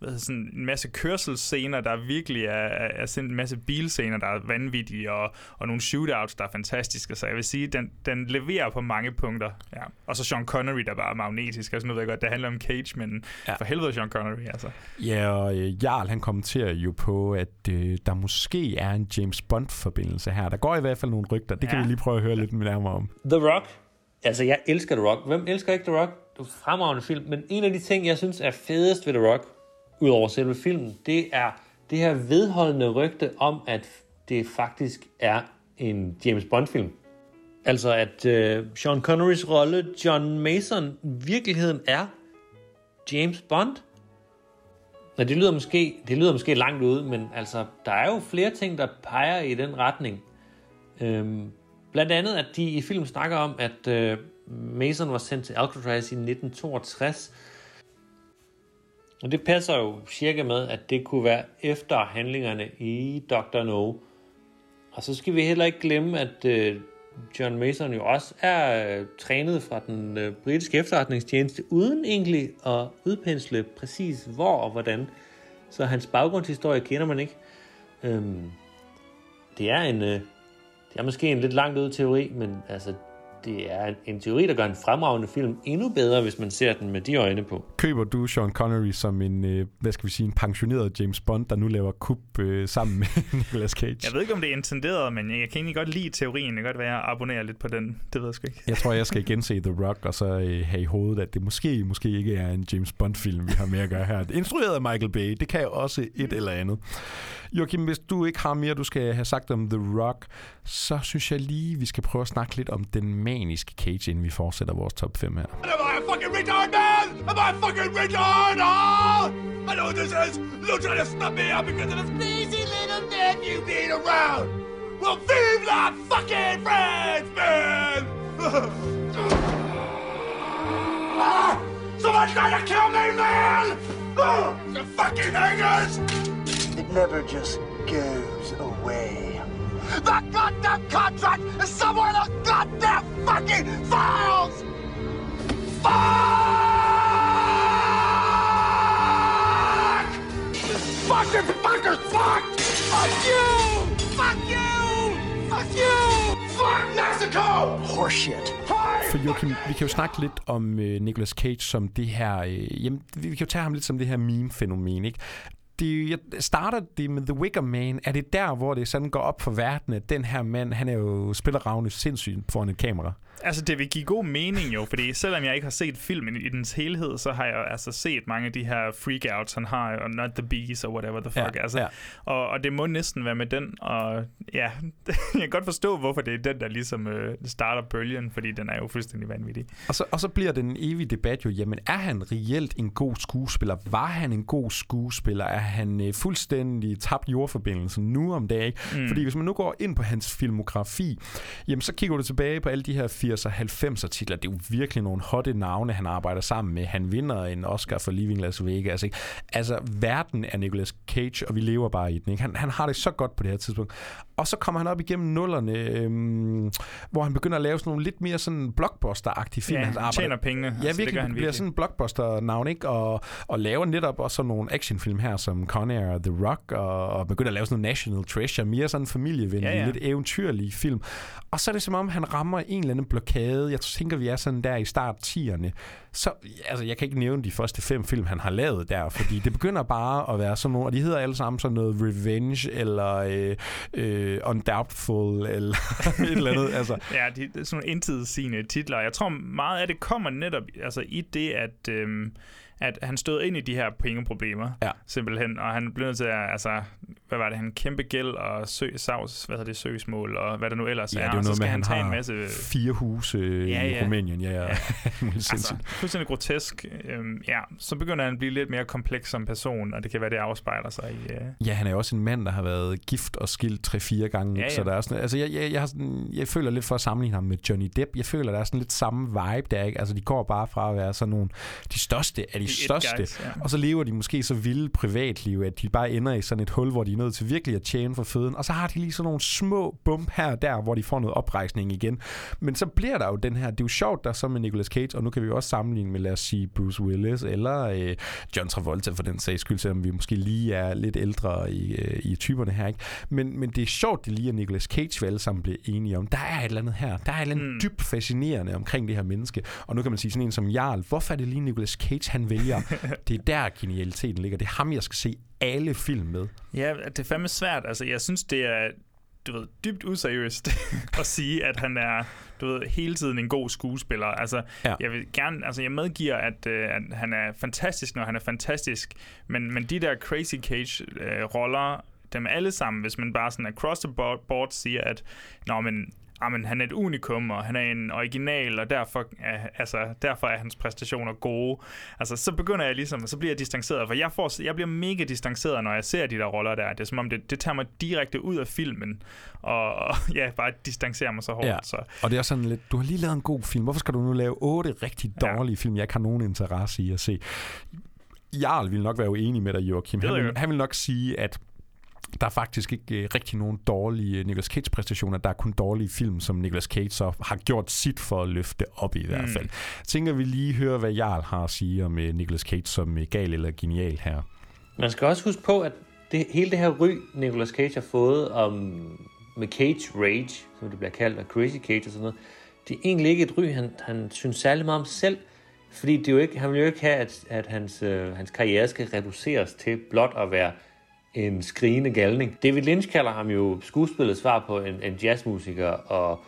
hvad hedder sådan en masse kørselsscener, der virkelig er, er, sådan en masse bilscener, der er vanvittige, og, og nogle shootouts, der er fantastiske. Så jeg vil sige, den, den leverer på mange punkter. Ja. Og så Sean Connery, der bare er magnetisk. Altså nu ved jeg godt, det handler om Cage, men Ja. for helvede Sean Connery, altså. Ja, og øh, Jarl han kommenterer jo på, at øh, der måske er en James Bond-forbindelse her. Der går i hvert fald nogle rygter. Det kan Ja. vi lige prøve at høre lidt nærmere om. The Rock. Altså, jeg elsker The Rock. Hvem elsker ikke The Rock? Det er en fremragende film. Men en af de ting, jeg synes er fedest ved The Rock, udover selve filmen, det er det her vedholdende rygte om, at det faktisk er en James Bond-film. Altså, at øh, Sean Connerys rolle, John Mason, i virkeligheden er James Bond. Nå, det lyder måske, det lyder måske langt ude, men altså, der er jo flere ting, der peger i den retning. Øhm, blandt andet, at de i filmen snakker om, at øh, Mason var sendt til Alcatraz i 1962. Og det passer jo cirka med, at det kunne være efter handlingerne i Dr. No. Og så skal vi heller ikke glemme, at øh, John Mason jo også er øh, trænet fra den øh, britiske efterretningstjeneste, uden egentlig at udpensle præcis hvor og hvordan. Så hans baggrundshistorie kender man ikke. Øhm, det er en, øh, det er måske en lidt langt ud teori, men altså, det er en, en teori, der gør en fremragende film endnu bedre, hvis man ser den med de øjne på. Køber du Sean Connery som en, øh, hvad skal vi sige, en pensioneret James Bond, der nu laver kub øh, sammen med Nicolas Cage? Jeg ved ikke, om det er intenderet, men jeg kan egentlig godt lide teorien. Det kan godt være, at jeg abonnerer lidt på den. Det ved jeg sgu ikke. Jeg tror, jeg skal igen se The Rock, og så øh, have i hovedet, at det måske, måske ikke er en James Bond-film, vi har med at gøre her. Er instrueret af Michael Bay. Det kan jo også et eller andet. Joachim, hvis du ikke har mere, du skal have sagt om The Rock, så synes jeg lige, vi skal prøve at snakke lidt om den maniske Cage, inden vi fortsætter vores top 5 her. Am I a fucking retard, man? Am I a fucking retard? Oh! I know what this is. You're trying to snub me out because of this lazy little man you need around. Well, vive la fucking France, man! Ah! Someone's trying to kill me, man! Oh, you fucking hangers! It never just goes away. The goddamn contract is somewhere in the goddamn fucking files! Fuck! Fucking fucker's Fuck! Fuck you! Fuck you! Fuck you! Fuck Mexico! Horseshit. For Joachim, vi kan jo snakke lidt om øh, Nicolas Cage som det her... Øh, jamen, vi kan jo tage ham lidt som det her meme-fænomen, ikke? Det, jeg starter det med The Wicker Man. Er det der, hvor det sådan går op for verden, at den her mand, han er jo spillerravne sindssygt foran et kamera? Altså, det vil give god mening jo, fordi selvom jeg ikke har set filmen i dens helhed, så har jeg altså set mange af de her freakouts, han har, og Not the Bees, og whatever the fuck. Ja, altså, ja. Og, og det må næsten være med den, og ja, jeg kan godt forstå, hvorfor det er den, der ligesom øh, starter bølgen, fordi den er jo fuldstændig vanvittig. Og så, og så bliver den en evig debat jo, jamen er han reelt en god skuespiller? Var han en god skuespiller? Er han øh, fuldstændig tabt jordforbindelsen nu om dagen? Mm. Fordi hvis man nu går ind på hans filmografi, jamen så kigger du tilbage på alle de her 80'er 90'er titler. Det er jo virkelig nogle hotte navne, han arbejder sammen med. Han vinder en Oscar for Leaving Las Vegas. Ikke? Altså, verden er Nicolas Cage, og vi lever bare i den. Ikke? Han, han har det så godt på det her tidspunkt. Og så kommer han op igennem nullerne, øhm, hvor han begynder at lave sådan nogle lidt mere sådan blockbuster-agtige film. Ja, han arbejder- tjener pengene. Ja, Altså, det virkelig. gør han bliver virkelig. sådan en blockbuster-navn, ikke? Og, og laver netop også sådan nogle actionfilm her, som Con Air og The Rock, og, og begynder at lave sådan nogle National Treasure, mere sådan familievenlige, ja. ja. lidt eventyrlige film. Og så er det som om, han rammer en eller anden blokade. Jeg tænker, vi er sådan der i start 10'erne. Så, altså, jeg kan ikke nævne de første fem film, han har lavet der, fordi det begynder bare at være sådan nogle, og de hedder alle sammen sådan noget Revenge, eller øh, øh, Undoubtful, eller et eller andet. Altså, Ja, de, det er sådan nogle indtidssigende titler. Jeg tror meget af det kommer netop altså, i det, at, Øh, at han stod ind i de her pengeproblemer, ja. simpelthen, og han blev nødt til at, altså, hvad var det, han kæmpe gæld og sø, savs, hvad hedder det, søgsmål, og hvad der nu ellers Ja, er, det er og så skal med, han han tage en masse... fire huse øh, Ja, i ja. Rumænien. Ja, ja. Ja. Altså, fuldstændig grotesk. Øhm, ja, så begynder han at blive lidt mere kompleks som person, og det kan være, det afspejler sig i... Øh, Ja, han er jo også en mand, der har været gift og skilt 3-4 gange. Ja, Ja, ja. Så der er sådan, altså jeg, jeg, jeg, har sådan, jeg føler lidt for at sammenligne ham med Johnny Depp. Jeg føler, der er sådan lidt samme vibe der, ikke? Altså de går bare fra at være sådan nogle, de største af de, største. guys, ja. Og så lever de måske så vilde privatliv, at de bare ender i sådan et hul, hvor de er nødt til virkelig at tjene for føden. Og så har de lige sådan nogle små bump her og der, hvor de får noget oprejsning igen. Men så bliver der jo den her, det er jo sjovt, der er så med Nicolas Cage, og nu kan vi jo også sammenligne med, lad os sige, Bruce Willis, eller øh, John Travolta for den sags skyld, selvom vi måske lige er lidt ældre i, øh, i typerne her. Ikke? Men, men det er sjovt, det lige er Nicolas Cage, vi alle sammen bliver enige om. Der er et eller andet her. Der er et eller andet mm. dybt fascinerende omkring det her menneske. Og nu kan man sige sådan en som Jarl, hvorfor er det lige Nicolas Cage, han vælger? det er der genialiteten ligger. Det er ham, jeg skal se alle film med. Ja, det er fandme svært. Altså, jeg synes, det er du ved, dybt useriøst at sige, at han er du ved, hele tiden en god skuespiller. Altså, ja. jeg vil gerne, altså jeg medgiver, at, øh, at han er fantastisk, når han er fantastisk, men, men de der Crazy Cage-roller, dem alle sammen, hvis man bare sådan across the board, board siger, at Nå, men, jamen, han er et unikum, og han er en original, og derfor er, altså, derfor er hans præstationer gode. Altså, så begynder jeg ligesom, så bliver jeg distanceret, for jeg, får, jeg bliver mega distanceret, når jeg ser de der roller der. Det er som om, det, det tager mig direkte ud af filmen, og, og ja, bare distancerer mig så hårdt. Ja. Så. Og det er sådan lidt, du har lige lavet en god film. Hvorfor skal du nu lave otte rigtig dårlige ja. film, jeg ikke har nogen interesse i at se? Jarl vil nok være uenig med dig, Joachim. Han vil, han vil nok sige, at der er faktisk ikke øh, rigtig nogen dårlige Nicolas Cage-præstationer. Der er kun dårlige film, som Nicolas Cage så har gjort sit for at løfte op i hvert Mm. fald. Jeg tænker, vi lige høre, hvad Jarl har at sige om øh, Nicolas Cage som øh, gal eller genial her. Man skal også huske på, at det, hele det her ry, Nicolas Cage har fået om med Cage Rage, som det bliver kaldt, og Crazy Cage og sådan noget, det er egentlig ikke et ry, han, han synes særlig meget om selv, fordi det er jo ikke, han vil jo ikke have, at, at hans, øh, hans karriere skal reduceres til blot at være en skrigende galning. David Lynch kalder ham jo skuespillets svar på en, en jazzmusiker, og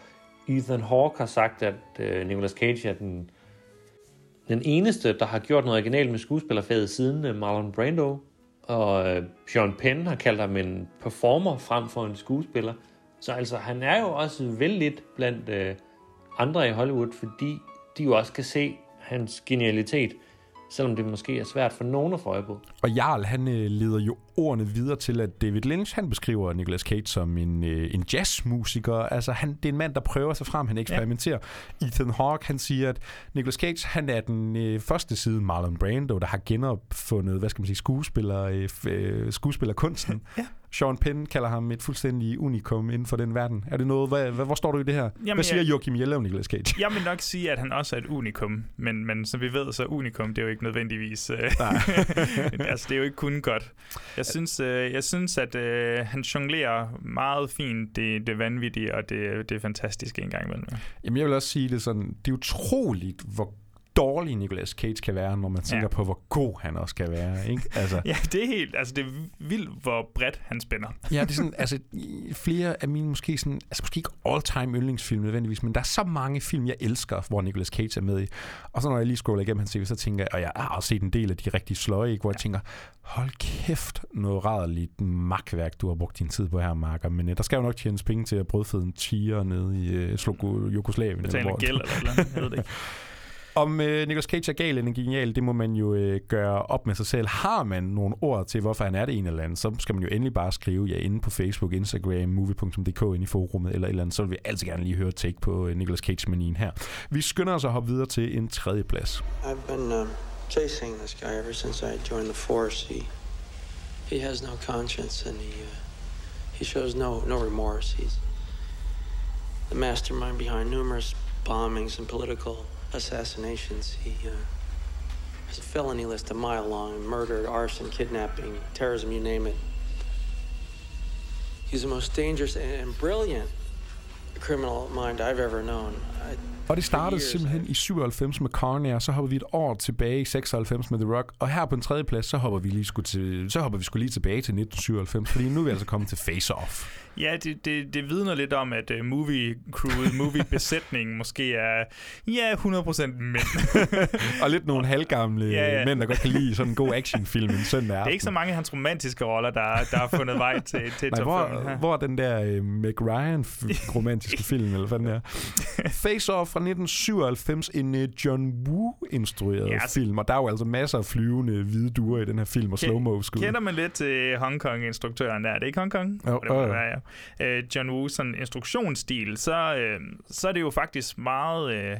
Ethan Hawke har sagt, at øh, Nicolas Cage er den, den eneste, der har gjort noget originalt med skuespillerfaget siden øh, Marlon Brando. Og øh, Sean Penn har kaldt ham en performer frem for en skuespiller. Så altså, han er jo også vældigt blandt øh, andre i Hollywood, fordi de jo også kan se hans genialitet, selvom det måske er svært for nogen at få øje på. Og Jarl, han øh, leder jo ordene videre til, at David Lynch, han beskriver Nicolas Cage som en, øh, en jazzmusiker. Altså, han, det er en mand, der prøver sig frem, han eksperimenterer. Ja. Ethan Hawke, han siger, at Nicolas Cage, han er den øh, første side Marlon Brando, der har genopfundet, hvad skal man sige, skuespiller, øh, øh, skuespillerkunsten. ja. Sean Penn kalder ham et fuldstændig unikum inden for den verden. Er det noget, hvad, hvad, hvor står du i det her? Jamen, hvad siger jeg- Joachim Jelle om Nicolas Cage? Jeg vil nok sige, at han også er et unikum, men, men som vi ved, så unikum, det er jo ikke nødvendigvis... Øh, altså, det er jo ikke kun godt. Jeg synes, øh, jeg synes at øh, han jonglerer meget fint det, det vanvittige, og det, det er fantastisk en gang imellem. Jamen, jeg vil også sige det sådan, det er utroligt, hvor dårlig Nicolas Cage kan være, når man tænker Ja. ja. på, hvor god han også kan være. Ikke? Altså, Ja, det er helt... Altså, det er vildt, hvor bredt han spænder. Ja, det er sådan, altså flere af mine måske sådan, altså måske ikke all-time yndlingsfilm nødvendigvis, men der er så mange film, jeg elsker, hvor Nicolas Cage er med i. Og så når jeg lige scroller igennem hans CV, så tænker jeg, og jeg har også set en del af de rigtig sløje, ikke, hvor jeg tænker, hold kæft, noget rædderligt magtværk, du har brugt din tid på her, Marker. Men uh, der skal jo nok tjenes penge til at brødføde en tiger nede i Slogo, Jugoslavien. Betaler hvor- gæld eller et eller andet, jeg ved det ikke. Om øh, Nicolas Cage er gal eller genial, det må man jo øh, gøre op med sig selv. Har man nogle ord til, hvorfor han er det ene eller andet, så skal man jo endelig bare skrive ja inde på Facebook, Instagram, movie.dk ind i forummet eller et eller andet. Så vil vi altid gerne lige høre take på øh, Nicolas Cage-manien her. Vi skynder os at hoppe videre til en tredje plads. I've been um, chasing this guy ever since I joined the force. He he has no conscience and he uh, he shows no no remorse. He's the mastermind behind numerous bombings and political assassinations. He uh, has a felony list a mile long: murder, arson, kidnapping, terrorism, you name it. He's the most dangerous and brilliant criminal mind I've ever known. I, Og det startede simpelthen i 97 med Carnair, så hopper vi et år tilbage i 96 med The Rock, og her på en tredje plads, så hopper vi lige, sgu til, så hopper vi skulle lige tilbage til 1997, fordi nu er vi altså kommet til Face Off. Ja, det, det, det vidner lidt om, at uh, movie crewet, movie-besætningen måske er, ja, 100% mænd. og lidt nogle halvgamle Ja, ja, mænd, der godt kan lide sådan en god actionfilm en søndag Det aften. er ikke så mange af hans romantiske roller, der, der har fundet vej til, til Nej, hvor, her. hvor den der øh, Meg Ryan romantiske film, eller hvad den er? Face Off fra 1997, en øh, John Woo-instrueret Ja, ja, altså- film, og der er jo altså masser af flyvende hvide duer i den her film, og slow-mo skud. Kender man lidt til Hongkong-instruktøren der? Er det ikke Hongkong? Jo, det må det jo. være, ja. Øh, John Woo's sådan instruktionsstil, så, øh, så er det jo faktisk meget, øh,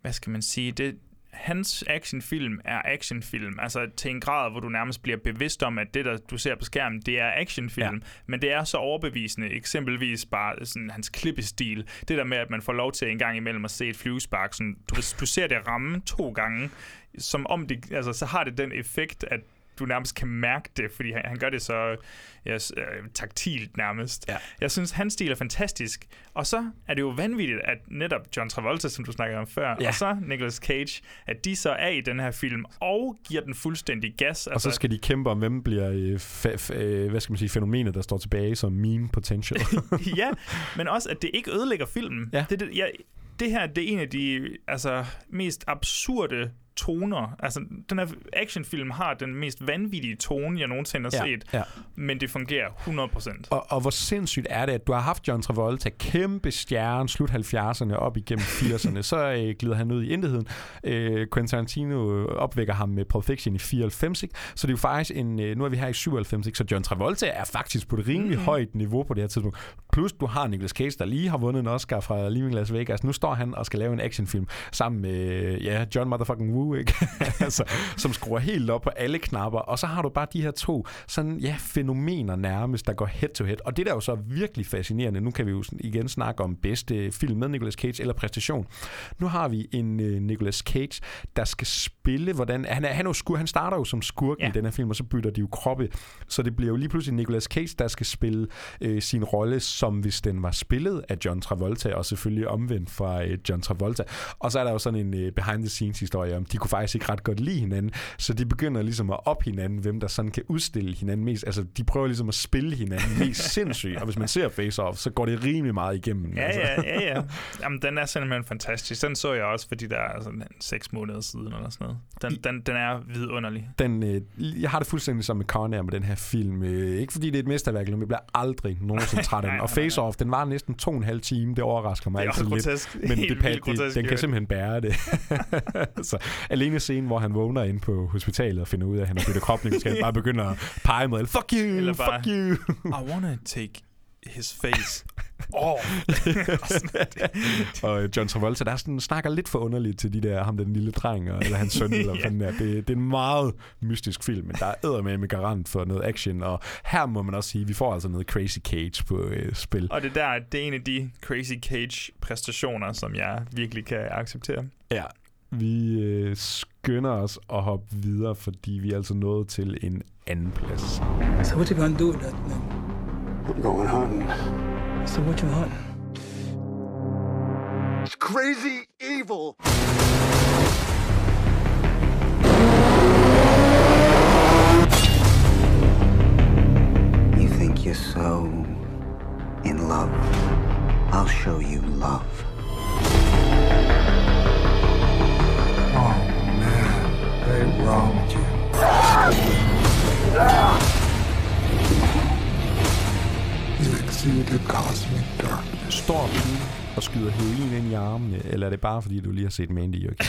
hvad skal man sige, det, hans actionfilm er actionfilm, altså til en grad, hvor du nærmest bliver bevidst om, at det, der du ser på skærmen, det er actionfilm, ja. men det er så overbevisende, eksempelvis bare sådan hans klippestil, det der med, at man får lov til en gang imellem at se et flyvespark, sådan, du, du ser det ramme to gange, som om det, altså så har det den effekt, at du nærmest kan mærke det, fordi han, han gør det så ja, s- øh, taktilt nærmest. Ja. Jeg synes, hans stil er fantastisk. Og så er det jo vanvittigt, at netop John Travolta, som du snakkede om før, Ja. og så Nicolas Cage, at de så er i den her film og giver den fuldstændig gas. Og så skal de kæmpe om, hvem bliver øh, øh, hvad skal man sige, fænomenet, der står tilbage som meme potential. ja, men også, at det ikke ødelægger filmen. Ja. Det, det, jeg, det her, det er en af de altså, mest absurde toner. Altså, den her actionfilm har den mest vanvittige tone, jeg nogensinde har Ja, set. ja. Men det fungerer 100%. Og, og hvor sindssygt er det, at du har haft John Travolta, kæmpe stjerne, slut 70'erne, op igennem 80'erne, så øh, glider han ud i intetheden. Øh, Quentin Tarantino opvækker ham med Pulp Fiction i 94, ikke? så det er jo faktisk en, øh, nu er vi her i 97, ikke? så John Travolta er faktisk på et rimelig mm. højt niveau på det her tidspunkt. Plus du har Nicolas Cage, der lige har vundet en Oscar fra Living Las Vegas. Nu står han og skal lave en actionfilm sammen med ja, John Motherfucking Woo skrue, ikke? altså, som skruer helt op på alle knapper, og så har du bare de her to sådan, ja, fænomener nærmest, der går head to head. Og det der er jo så virkelig fascinerende, nu kan vi jo igen snakke om bedste film med Nicolas Cage eller præstation. Nu har vi en uh, Nicolas Cage, der skal spille, hvordan, han, er, han, er jo skur, han starter jo som skurk ja. i den her film, og så bytter de jo kroppe, så det bliver jo lige pludselig Nicolas Cage, der skal spille øh, sin rolle, som hvis den var spillet af John Travolta, og selvfølgelig omvendt fra øh, John Travolta. Og så er der jo sådan en øh, behind-the-scenes-historie om, de kunne faktisk ikke ret godt lide hinanden, så de begynder ligesom at op hinanden, hvem der sådan kan udstille hinanden mest. Altså, de prøver ligesom at spille hinanden mest sindssygt, og hvis man ser Face Off, så går det rimelig meget igennem. Ja, altså. ja, ja, ja. Jamen, den er simpelthen fantastisk. Den så jeg også, fordi der er sådan seks måneder siden eller sådan noget. Den, den, den er vidunderlig. Den, øh, jeg har det fuldstændig som med Con Air med den her film. Øh, ikke fordi det er et mesterværk, men jeg bliver aldrig nogensinde træt af den. Og Face Off, den var næsten to og en halv time. Det overrasker mig Det altid lidt. Men det, det, grotesk, den kan simpelthen bære det. så alene scenen, hvor han vågner ind på hospitalet og finder ud af, at han har byttet kropning, skal bare begynde at pege mod alle. Fuck you! Eller bare, fuck you! I wanna take his face off. og øh, John Travolta, der er sådan, snakker lidt for underligt til de der, ham den lille dreng, og- eller hans søn, eller hvad fanden er. Det, det er en meget mystisk film, men der er eddermame med garant for noget action, og her må man også sige, vi får altså noget Crazy Cage på øh, spil. Og det der, det er en af de Crazy Cage præstationer, som jeg virkelig kan acceptere. Ja, vi øh, skynder os at hoppe videre, fordi vi er altså nået til en anden plads. So what you gonna do with that thing? I'm going hunting. So what you hunting? It's crazy evil. You think you're so in love? I'll show you love. Man. What's wrong with you? You exceed the cosmic darkness. Står du og skyder heroin ind i armene, eller er det bare fordi, du lige har set Mandy, Joachim?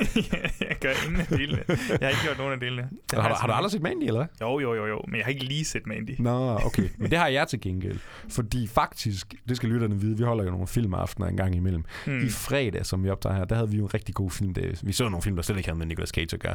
jeg gør ingen af delene. Jeg har ikke gjort nogen af delene. Har, du- jeg har du aldrig set Mandy, eller hvad? Jo, jo, jo, jo. Men jeg har ikke lige set Mandy. Nå, okay. Men det har jeg til gengæld. Fordi faktisk, det skal lytterne vide, vi holder jo nogle filmaftener en gang imellem. Mm. I fredag, som vi optager her, der havde vi jo en rigtig god film. Det, vi så nogle film, der slet ikke havde med Nicolas Cage at gøre.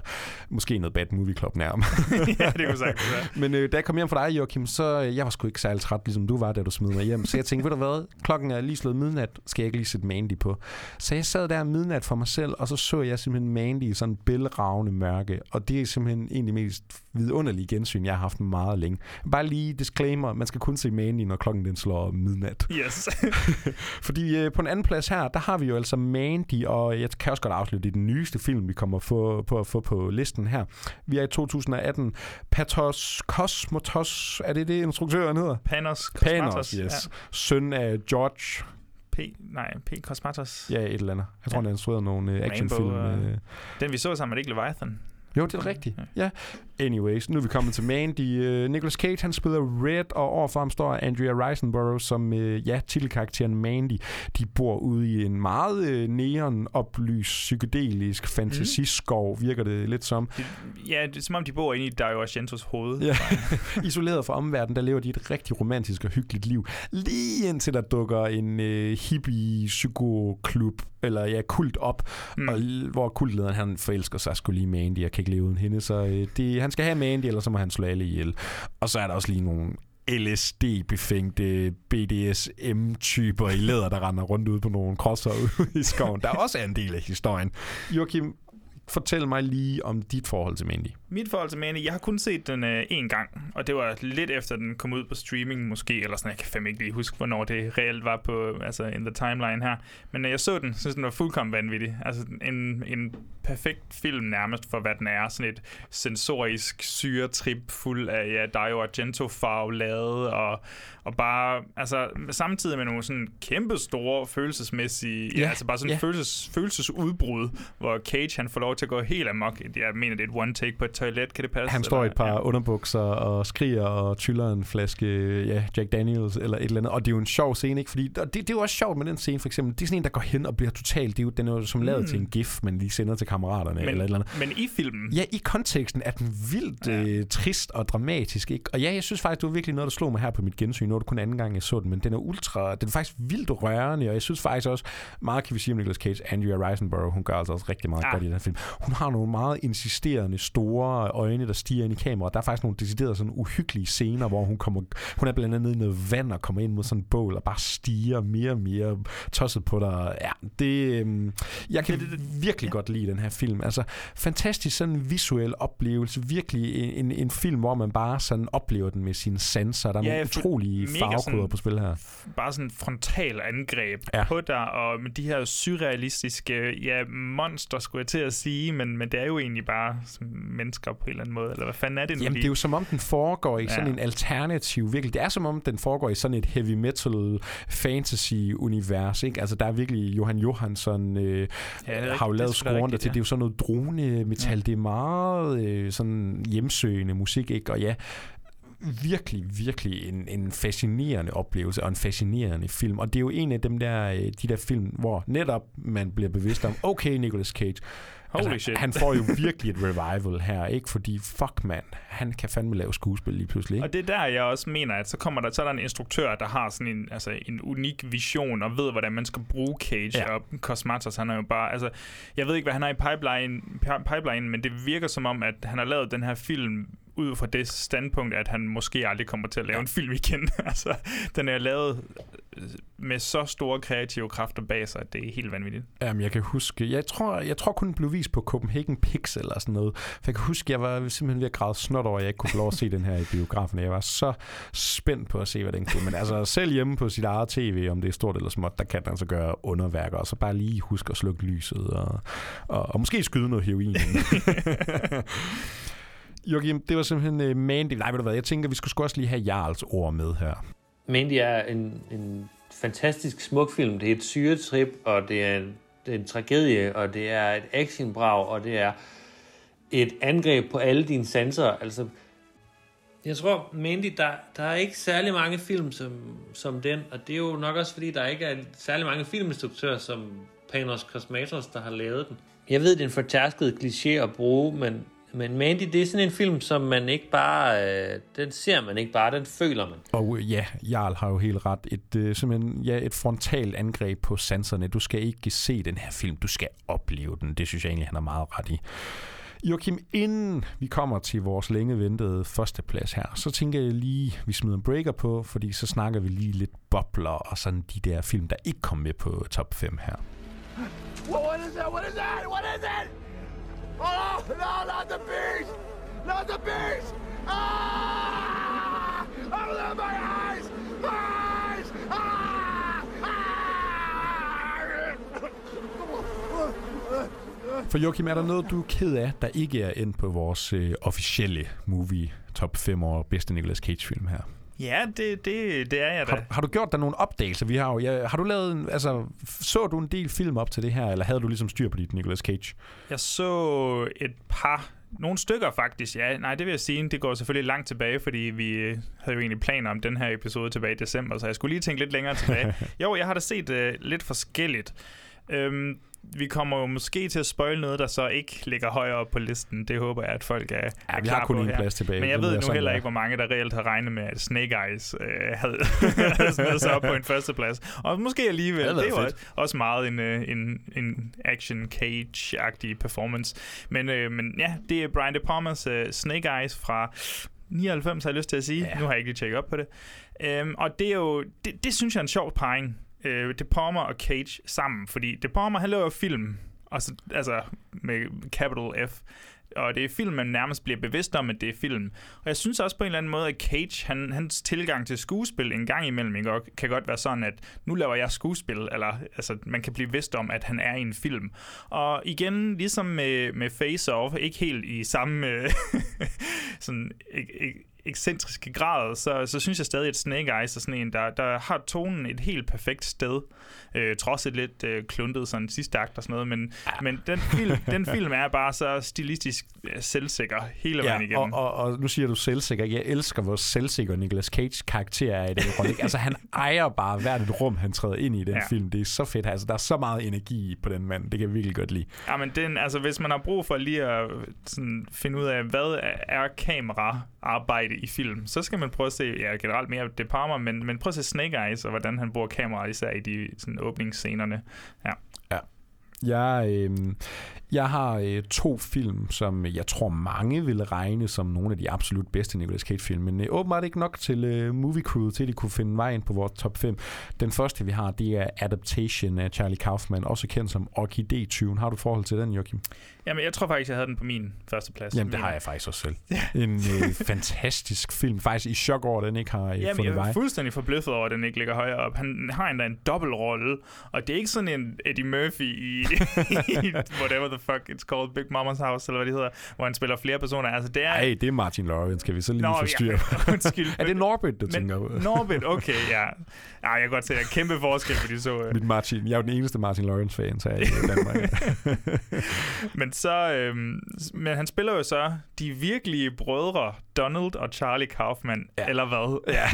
Måske noget Bad Movie Club nærmere. ja, det kunne sagtens være. Men øh, da jeg kom hjem fra dig, Joachim, så øh, jeg var sgu ikke særlig træt, ligesom du var, da du smed mig hjem. Så jeg tænkte, ved du hvad, klokken er lige slået midnat, skal jeg ikke lige sætte Mandy på. Så jeg sad der midnat for mig selv, og så så jeg simpelthen Mandy i sådan en bælragende mørke. Og det er simpelthen en af de mest vidunderlige gensyn, jeg har haft meget længe. Bare lige disclaimer, man skal kun se Mandy, når klokken den slår midnat. Yes. Fordi øh, på en anden plads her, der har vi jo altså Mandy, og jeg kan også godt afsløre, det er den nyeste film, vi kommer få, på at få på listen her. Vi er i 2018. Patos Kosmatos, er det det, instruktøren hedder? Panos Panos, Cosmatos. yes. Ja. Søn af George P, nej, P. Cosmatos. Ja, et eller andet. Jeg tror, ja. han har instrueret nogle øh, actionfilm. Rainbow, øh. Den vi så sammen, det ikke Leviathan? Jo, det er rigtigt. Ja. Anyways, nu er vi kommet til Mandy. Uh, Nicolas Cage, han spiller Red, og overfor ham står Andrea Riseborough som, uh, ja, titelkarakteren Mandy. De bor ude i en meget uh, neon-oplyst, psykedelisk fantasiskov, virker det lidt som. Ja, det er som om, de bor inde i Dario Argentos hoved. Ja. Isoleret fra omverdenen, der lever de et rigtig romantisk og hyggeligt liv. Lige indtil der dukker en øh, hippie psykoklub eller ja, kult op, mm. og, hvor kultlederen han forelsker sig skulle lige Mandy, jeg kan ikke leve uden hende, så øh, det, han skal have Mandy, eller så må han slå alle ihjel. Og så er der også lige nogle LSD-befængte BDSM-typer i læder, der render rundt ude på nogle krosser ude i skoven. Der er også en del af historien. Joachim, fortæl mig lige om dit forhold til Mandy. Mit forhold til Mandy, jeg har kun set den øh, én gang, og det var lidt efter den kom ud på streaming måske, eller sådan, jeg kan fandme ikke lige huske, hvornår det reelt var på, altså in the timeline her. Men når jeg så den, synes den var fuldkommen vanvittig. Altså en, en perfekt film nærmest for, hvad den er. Sådan et sensorisk syretrip fuld af ja, Dario Argento farvelade, og, og bare, altså samtidig med nogle sådan kæmpe store følelsesmæssige, ja, Ja, altså bare sådan ja. følelses, følelsesudbrud, hvor Cage han får lov til at gå helt amok. Jeg mener, det er et one take på et toilet, kan det passe? Han står i et par ja. underbukser og skriger og tyller en flaske ja, Jack Daniels eller et eller andet. Og det er jo en sjov scene, ikke? Fordi, og det, det er jo også sjovt med den scene, for eksempel. Det er sådan en, der går hen og bliver totalt... Det er jo, den er jo som lavet Mm. til en gif, man lige sender til kammeraterne Men, eller et eller andet. men i filmen, Ja, i konteksten er den vildt ja. øh, trist og dramatisk. Ikke? Og ja, jeg synes faktisk, det var virkelig noget, der slog mig her på mit gensyn. Nu er det kun anden gang, jeg så den, men den er ultra... Den er faktisk vildt rørende, og jeg synes faktisk også, meget kan vi sige om Nicolas Cage, Andrea Riseborough, hun gør altså også rigtig meget Ja. godt i den film. Hun har nogle meget insisterende, store øjne, der stiger ind i kameraet. Der er faktisk nogle deciderede sådan uhyggelige scener, hvor hun kommer, hun er blandt andet nede i noget vand og kommer ind mod sådan en bål og bare stiger mere og mere tosset på dig. Ja, det, øhm, jeg kan virkelig godt lide den her film. Altså, fantastisk sådan en visuel oplevelse. Virkelig en, en, film, hvor man bare sådan oplever den med sine sanser. Der er Ja, nogle utrolige farvekoder på spil her. bare sådan frontal angreb Ja. ja. på dig, og med de her surrealistiske ja, monster, skulle jeg til at sige, men, men det er jo egentlig bare sådan mennesker på en eller anden måde, eller hvad fanden er det nu Jamen, lige? det er jo som om, den foregår i sådan Ja. en alternativ, virkelig. Det er som om, den foregår i sådan et heavy metal fantasy-univers, ikke? Altså, der er virkelig Johan Johansson øh, Ja, har jo lavet er skruerne til. ja. Det er jo sådan noget drone-metal. Ja. Det er meget øh, sådan hjemsøgende musik, ikke? Og ja, virkelig, virkelig en, en fascinerende oplevelse og en fascinerende film. Og det er jo en af dem der, øh, de der film, hvor netop man bliver bevidst om, okay, Nicolas Cage, Holy altså, shit. han får jo virkelig et revival her, ikke? Fordi fuck man, han kan fandme lave skuespil lige pludselig, ikke? Og det er der, jeg også mener, at så kommer der, så er der en instruktør, der har sådan en, altså en unik vision, og ved, hvordan man skal bruge Cage, Ja. og Cosmatos, han er jo bare, altså, jeg ved ikke, hvad han har i pipeline, pi- pipeline, men det virker som om, at han har lavet den her film ud fra det standpunkt, at han måske aldrig kommer til at lave en film igen. altså, den er lavet øh, med så store kreative kræfter bag sig, at det er helt vanvittigt. Jamen, jeg kan huske, jeg tror, jeg tror kun den blev vist på Copenhagen Pix eller sådan noget. For jeg kan huske, jeg var simpelthen ved at græde snot over, at jeg ikke kunne få lov at se den her i biografen. Jeg var så spændt på at se, hvad den kunne. Men altså, selv hjemme på sit eget tv, om det er stort eller småt, der kan den altså gøre underværker. Og så bare lige huske at slukke lyset og, og, og måske skyde noget heroin. Joachim, det var simpelthen uh, Mandy. Nej, ved du hvad, jeg tænker, vi skulle sgu også lige have Jarls ord med her. Mandy er en, en fantastisk smuk film. Det er et syretrip, og det er en, det er en tragedie, og det er et actionbrag, og det er et angreb på alle dine sanser. Altså, jeg tror, Mandy, der, der er ikke særlig mange film som, som den, og det er jo nok også, fordi der ikke er særlig mange filminstruktører som Panos Cosmatos, der har lavet den. Jeg ved, det er en fortærsket kliché at bruge, men, men Mandy, det er sådan en film, som man ikke bare... Øh, den ser man ikke bare, den føler man. Og øh, ja, Jarl har jo helt ret. Et, øh, simpelthen, ja, et frontalt angreb på sanserne. Du skal ikke se den her film, du skal opleve den. Det synes jeg egentlig, han har meget ret i. Joachim, inden vi kommer til vores længe ventede førsteplads her, så tænker jeg lige, vi smider en breaker på, fordi så snakker vi lige lidt bobler og sådan de der film, der ikke kom med på top 5 her. What, what is that? What is that? What is it? Oh, no, not the beast! Not the beast! Ah! Oh, my eyes! My eyes! Ah! Ah! For Joachim, er der noget, du er ked af, der ikke er endt på vores øh, officielle movie top 5 over bedste Nicolas Cage-film her? Ja, det, det, det er jeg da. Har, har du gjort dig nogle opdagelser? Vi har jo, ja, har du lavet en, altså, så du en del film op til det her, eller havde du ligesom styr på dit Nicolas Cage? Jeg så et par, nogle stykker faktisk, ja. Nej, det vil jeg sige, det går selvfølgelig langt tilbage, fordi vi øh, havde jo egentlig planer om den her episode tilbage i december, så jeg skulle lige tænke lidt længere tilbage. jo, jeg har da set uh, lidt forskelligt. Øhm, vi kommer jo måske til at spoil noget, der så ikke ligger højere op på listen. Det håber jeg, at folk er, Ja, er vi har kun her. plads tilbage. Men jeg Det ved nu heller er. ikke, hvor mange der reelt havde regnet med, at Snake Eyes øh, havde, havde sig op på en førsteplads. Og måske alligevel. Det Det, været også, også meget en, øh, en, en action cage-agtig performance. Men, øh, men ja, det er Brian De Palmas uh, Snake Eyes fra 99, har jeg lyst til at sige. Ja. Nu har jeg ikke lige tjekket op på det. Øhm, og det er jo, det, det synes jeg er en sjov parring. Øh, De Palma og Cage sammen, fordi De Palma, han laver film, og så, altså med capital F. Og det er film, man nærmest bliver bevidst om, at det er film. Og jeg synes også på en eller anden måde, at Cage, han, hans tilgang til skuespil en gang imellem, ikke, kan godt være sådan, at nu laver jeg skuespil, eller altså, man kan blive vidst om, at han er i en film. Og igen, ligesom med, med Face Off, ikke helt i samme øh, sådan, ikke, ikke, ekscentriske grad, så, så synes jeg stadig, at Snake Eyes er sådan en, der, der har tonen et helt perfekt sted. Øh, trods et lidt øh, kluntet sådan sidste akt og sådan noget, men, ja. men den, film, den film er bare så stilistisk øh, selvsikker hele vejen Ja, igennem. og, og, og nu siger du selvsikker. Jeg elsker, hvor selvsikker Nicolas Cage karakter er i den rolle. Altså, han ejer bare hvert et rum, han træder ind i den Ja. film. Det er så fedt. Altså, der er så meget energi på den mand. Det kan jeg virkelig godt lide. Ja, men den, altså, hvis man har brug for lige at sådan, finde ud af, hvad er kameraarbejde i film, så skal man prøve at se, ja, generelt mere De Palma, men, men prøv at se Snake Eyes, og hvordan han bruger kameraet, især i de sådan, åbningsscenerne. Ja. Ja. Jeg, øh, Jeg har øh, to film, som jeg tror mange vil regne som nogle af de absolut bedste Nicolas Cage-film, men øh, åbenbart ikke nok til øh, Movie Crew, til at de kunne finde vejen på vores top 5. Den første, vi har, det er Adaptation af Charlie Kaufman, også kendt som Orchidee-tyven. Har du forhold til den, Joachim? Jamen, jeg tror faktisk, jeg havde den på min første plads. Jamen, det har jeg faktisk også selv. En øh, fantastisk film. Faktisk i chok over, at den ikke har øh, Jamen, fundet jeg er vej. fuldstændig forbløffet over, at den ikke ligger højere op. Han har endda en dobbeltrolle, og det er ikke sådan en Eddie Murphy i, i whatever the fuck it's called, Big Mama's House, eller hvad det hedder, hvor han spiller flere personer. Altså, det er... Nej, det er Martin Lawrence, skal vi så lige Nå, få styr ja, undskyld. er det Norbit, du tænker på? Norbit, okay, ja. Ej, jeg kan godt se, der er kæmpe forskel på de så. øh. Mit Martin, jeg er jo den eneste Martin Lawrence-fan, så jeg i Danmark. men så, øhm, men han spiller jo så de virkelige brødre, Donald og Charlie Kaufman, ja. eller hvad? Ja.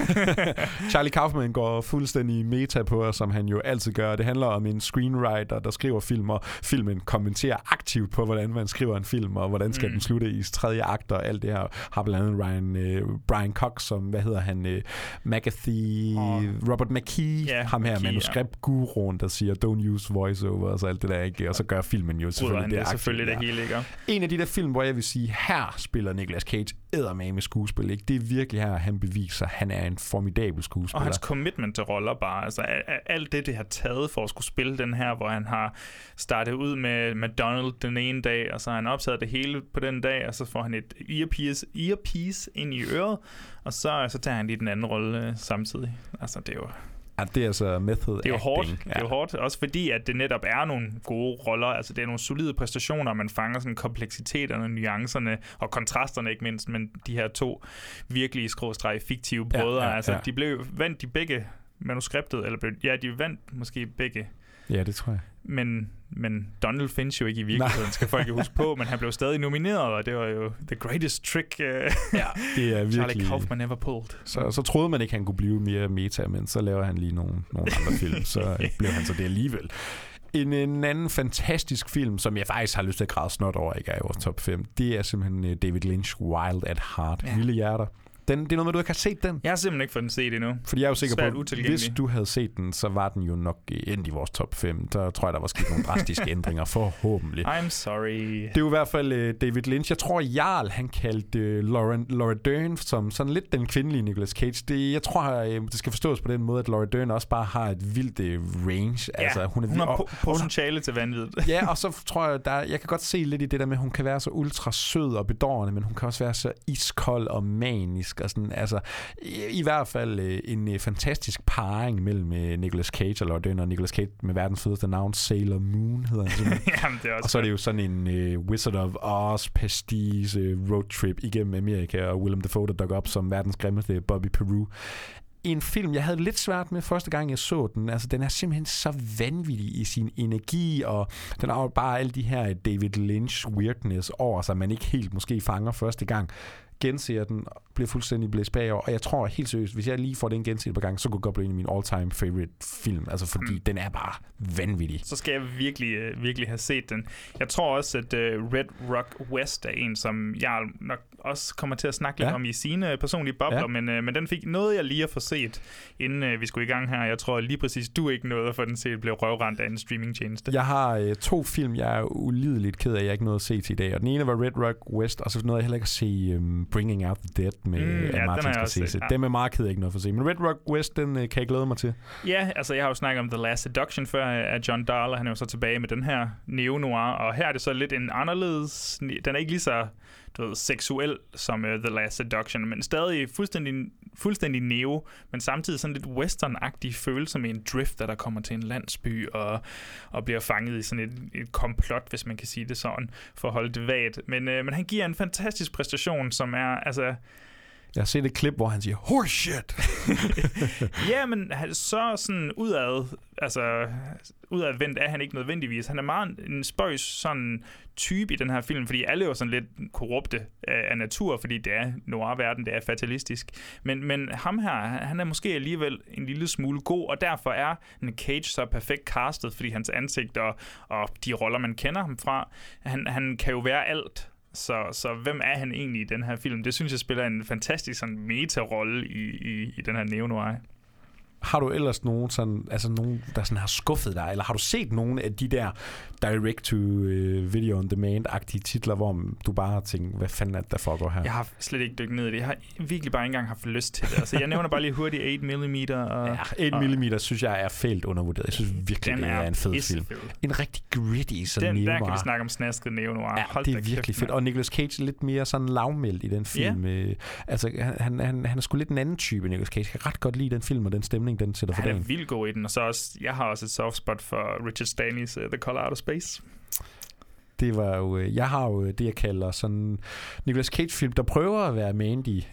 Charlie Kaufman går fuldstændig meta på os, som han jo altid gør. Det handler om en screenwriter, der skriver film, og filmen kommenterer aktivt på, hvordan man skriver en film, og hvordan skal mm. den slutte i tredje akt, og alt det her. Har blandt andet Ryan, øh, Brian Cox, som, hvad hedder han, øh, McAfee, Og- Robert McKee, Ja, ham her manuskriptguruen, der siger, don't use voiceover, og så alt det der, ikke? Og så gør filmen jo selvfølgelig det det ja. hele, ikke? En af de der film, hvor jeg vil sige, her spiller Nicolas Cage eddermame skuespil. Ikke? Det er virkelig her, han beviser, at han er en formidabel skuespiller. Og hans commitment til roller bare, altså alt det, det har taget for at skulle spille den her, hvor han har startet ud med McDonald den ene dag, og så har han optaget det hele på den dag, og så får han et earpiece, earpiece ind i øret, og så, så tager han lige den anden rolle øh, samtidig. Altså, det er jo... Ja, det er altså method Det er jo acting. hårdt. Det er jo hårdt, også fordi, at det netop er nogle gode roller. Altså, det er nogle solide præstationer, og man fanger sådan kompleksiteterne, nuancerne og kontrasterne ikke mindst, men de her to virkelig skråstreg fiktive Ja, brødre, ja, altså, ja. de blev vandt de begge manuskriptet, eller blev, ja, de vandt måske begge, Ja, det tror jeg. men, men Donald findes jo ikke i virkeligheden, skal folk jo huske på, men han blev stadig nomineret, og det var jo the greatest trick uh, ja, det er virkelig... Charlie Kaufman ever pulled. Så, så troede man ikke, han kunne blive mere meta, men så laver han lige nogle, nogle andre film, så blev han så det alligevel. En, en anden fantastisk film, som jeg faktisk har lyst til at græde snot over, ikke er i vores top 5, det er simpelthen øh, David Lynch, Wild at Heart, ja. Vilde Hjerter. Den, det er noget med, du ikke har set den. Jeg har simpelthen ikke fået den set endnu. Fordi jeg er jo sikker Svært på, at hvis du havde set den, så var den jo nok øh, endt i vores top 5. Der tror jeg, der var sket nogle drastiske ændringer, forhåbentlig. I'm sorry. Det er jo i hvert fald uh, David Lynch. Jeg tror, Jarl han kaldte uh, Laura, Laura Dern som sådan lidt den kvindelige Nicolas Cage. Det, jeg tror, uh, det skal forstås på den måde, at Laura Dern også bare har et vildt uh, range. Ja, altså, hun, er, hun har po- potentiale til vanvid. ja, og så tror jeg, der, jeg kan godt se lidt i det der med, at hun kan være så ultra sød og bedårende, men hun kan også være så iskold og manisk. Og sådan, altså, i, I hvert fald øh, en øh, fantastisk parring mellem øh, Nicolas Cage og Laura Dern, og Nicolas Cage med verdens fedeste navn, Sailor Moon hedder han. Jamen, det er også og så er det jo sådan en øh, Wizard of Oz pastiche øh, roadtrip igennem Amerika, og Willem Dafoe, der dukker op som verdens grimmeste Bobby Peru en film, jeg havde lidt svært med første gang, jeg så den. Altså, den er simpelthen så vanvittig i sin energi, og den har jo bare alle de her David Lynch weirdness over sig, man ikke helt måske fanger første gang. Genser den, bliver fuldstændig blæst bagover, og jeg tror helt seriøst, hvis jeg lige får den genset på gang, så kunne det godt blive en af mine all-time favorite film, altså fordi mm. den er bare vanvittig. så skal jeg virkelig, øh, virkelig have set den. Jeg tror også, at øh, Red Rock West er en, som jeg nok også kommer til at snakke lidt Ja. om i sine personlige bobler, Ja. men, øh, men den fik noget, jeg lige at få set, inden øh, vi skulle i gang her. Jeg tror lige præcis, du ikke nåede at få den set, blev røvrendt af en streamingtjeneste. Jeg har øh, to film, jeg er ulideligt ked af, jeg ikke nåede at se til i dag. Og den ene var Red Rock West, og så nåede jeg heller ikke at se um, Bringing Out the Dead med Mm, ja, Martin Scorsese. ja. Dem er meget ked ikke noget for at se. Men Red Rock West, den øh, kan jeg glæde mig til. Ja, altså jeg har jo snakket om The Last Seduction før af John Dahl, og han er jo så tilbage med den her neo-noir, og her er det så lidt en anderledes, den er ikke lige så du ved, seksuel som uh, The Last Seduction, men stadig fuldstændig, fuldstændig neo, men samtidig sådan lidt western-agtig følelse med en drifter, der kommer til en landsby og, og bliver fanget i sådan et, et komplot, hvis man kan sige det sådan, for at holde det vagt. Men, uh, men han giver en fantastisk præstation, som er, altså, jeg har set et klip, hvor han siger, horseshit! ja, men han- så sådan udad, altså udadvendt er han ikke nødvendigvis. Han er meget en- en spøjs sådan type i den her film, fordi alle er jo sådan lidt korrupte af, af natur, fordi det er noir-verden, det er fatalistisk. Men, men ham her, han er måske alligevel en lille smule god, og derfor er en Cage så perfekt castet, fordi hans ansigt og, og de roller, man kender ham fra, han, han kan jo være alt. Så, så hvem er han egentlig i den her film? Det synes jeg spiller en fantastisk sådan meta-rolle i, i, i den her neo-noir. Har du ellers nogen, sådan, altså nogen, der sådan har skuffet dig, eller har du set nogen af de der direct-to-video on demand-agtige titler, hvor du bare har tænkt, hvad fanden er det, der foregår her? Jeg har slet ikke dykket ned i det. Jeg har virkelig bare ikke engang haft lyst til det. Altså, jeg nævner bare lige hurtigt 8 mm. Og, Ja, 8 mm synes jeg er fælt undervurderet. Jeg synes virkelig, det er er en fed film. En rigtig gritty sådan den, der kan vi snakke om snasket neo-noir. Ja, Hold det er virkelig kæft, fedt. Og Nicolas Cage er lidt mere sådan lavmældt i den film. Yeah. Altså, han, han, han er sgu lidt en anden type, Nicolas Cage. Jeg kan ret godt lide den film, og den stemning, den sætter for Han er dagen. vildt god i den, og så også, jeg har også et soft spot for Richard Stanley's uh, The Color Out of Space. Det var jo, øh, jeg har jo det, jeg kalder sådan Nicolas Cage-film, der prøver at være Mandy.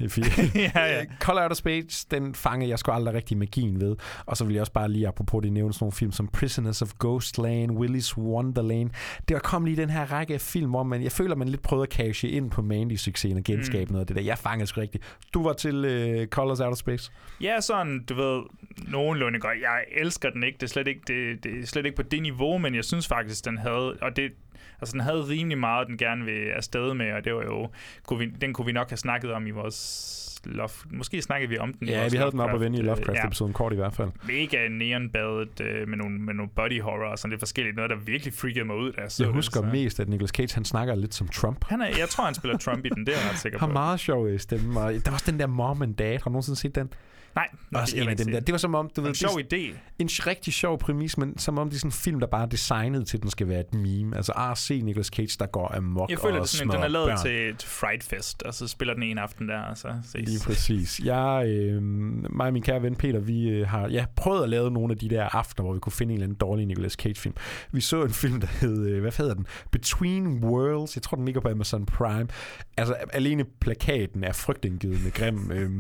ja, ja. Call Out of Space, den fangede jeg sgu aldrig rigtig magien ved. Og så vil jeg også bare lige, apropos det, nævne sådan nogle film som Prisoners of Ghostland, Willy's Wonderland. Det var kommet lige den her række af film, hvor man, jeg føler, man lidt prøvede at cashe ind på Mandy-succesen og genskabe mm. noget af det der. Jeg fangede sgu rigtigt. Du var til uh, Colors Out of Space. Ja, sådan, du ved, nogenlunde godt. Jeg elsker den ikke. Det er slet ikke, det, det er slet ikke på det niveau, men jeg synes faktisk, den havde, og det, altså den havde rimelig meget, den gerne vil afsted med, og det var jo, kunne vi, den kunne vi nok have snakket om i vores Love, måske snakkede vi om den i Ja, vores vi havde den op Lovecraft, vende i Lovecraft-episoden, kort i hvert fald. Mega neonbadet øh, med, nogle, med nogle body horror og sådan lidt forskelligt. Noget, der virkelig freakede mig ud, jeg så Jeg det, husker så. mest, at Nicolas Cage, han snakker lidt som Trump. Han er, jeg tror, han spiller Trump i den, det er jeg ret sikker har på. meget sjov øh, stemme. Og der var også den der Mom and Dad. Har du nogensinde set den? Nej, også en af dem der. Det var som om, du ved... en sjov det, idé. En rigtig sjov præmis, men som om det er sådan en film, der bare er designet til, at den skal være et meme. Altså, ah, se Nicolas Cage, der går amok Jeg føler, og det sådan, en, den er lavet børn. til, til Fright Fest, og så spiller den en aften der, og så ses. Lige præcis. Jeg, øh, mig og min kære ven Peter, vi øh, har ja, prøvet at lave nogle af de der aftener, hvor vi kunne finde en eller anden dårlig Nicolas Cage-film. Vi så en film, der hed, øh, hvad hedder den? Between Worlds. Jeg tror, den ligger på Amazon Prime. Altså, alene plakaten er frygtindgivende grim. øh,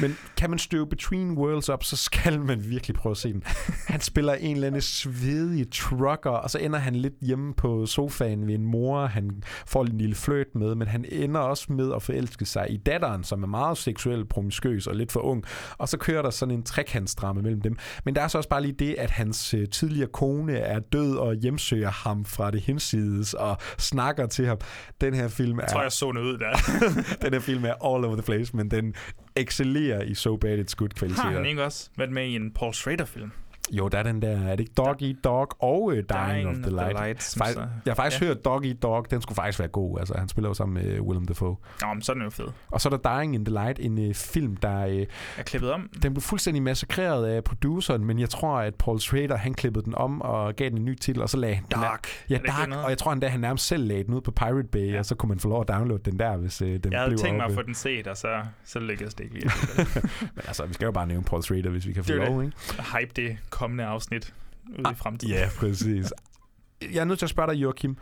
men kan man støve Between Worlds op, så skal man virkelig prøve at se den. Han spiller en eller anden svedig trucker, og så ender han lidt hjemme på sofaen ved en mor, han får en lille fløjt med, men han ender også med at forelske sig i datteren, som er meget seksuelt promiskuøs og lidt for ung. Og så kører der sådan en trekantsdrama mellem dem. Men der er så også bare lige det, at hans øh, tidligere kone er død og hjemsøger ham fra det hinsides og snakker til ham. Den her film er... Jeg tror, jeg så noget ud der. den her film er all over the place, men den excellerer i So Bad It's Good kvaliteter. Har han ikke også været med i en Paul Schrader-film? Jo, der er den der, er det ikke Dog Eat Dog og uh, Dying, Dying of the of the Light? Light, så- jeg har faktisk ja. hørt Dog Eat Dog, den skulle faktisk være god. Altså, han spiller jo sammen med Willem Dafoe. Nå, men så er den jo fed. Og så er der Dying in the Light, en uh, film, der... Uh, er klippet om. Den blev fuldstændig massakreret af produceren, men jeg tror, at Paul Schrader, han klippede den om og gav den en ny titel, og så lagde han... Dark. Ja, det ikke Dark, og jeg tror endda, han nærmest selv lagde den ud på Pirate Bay, ja. og så kunne man få lov at downloade den der, hvis uh, den Jeg havde blev tænkt mig at få den set, og så, så lykkedes det ikke lige. Men altså, vi skal jo bare nævne Paul Schrader, hvis vi kan få Det lov, det. ikke? Hype det kommende afsnit ude i fremtiden. Ja, præcis. Jeg er nødt til at spørge dig, Joachim.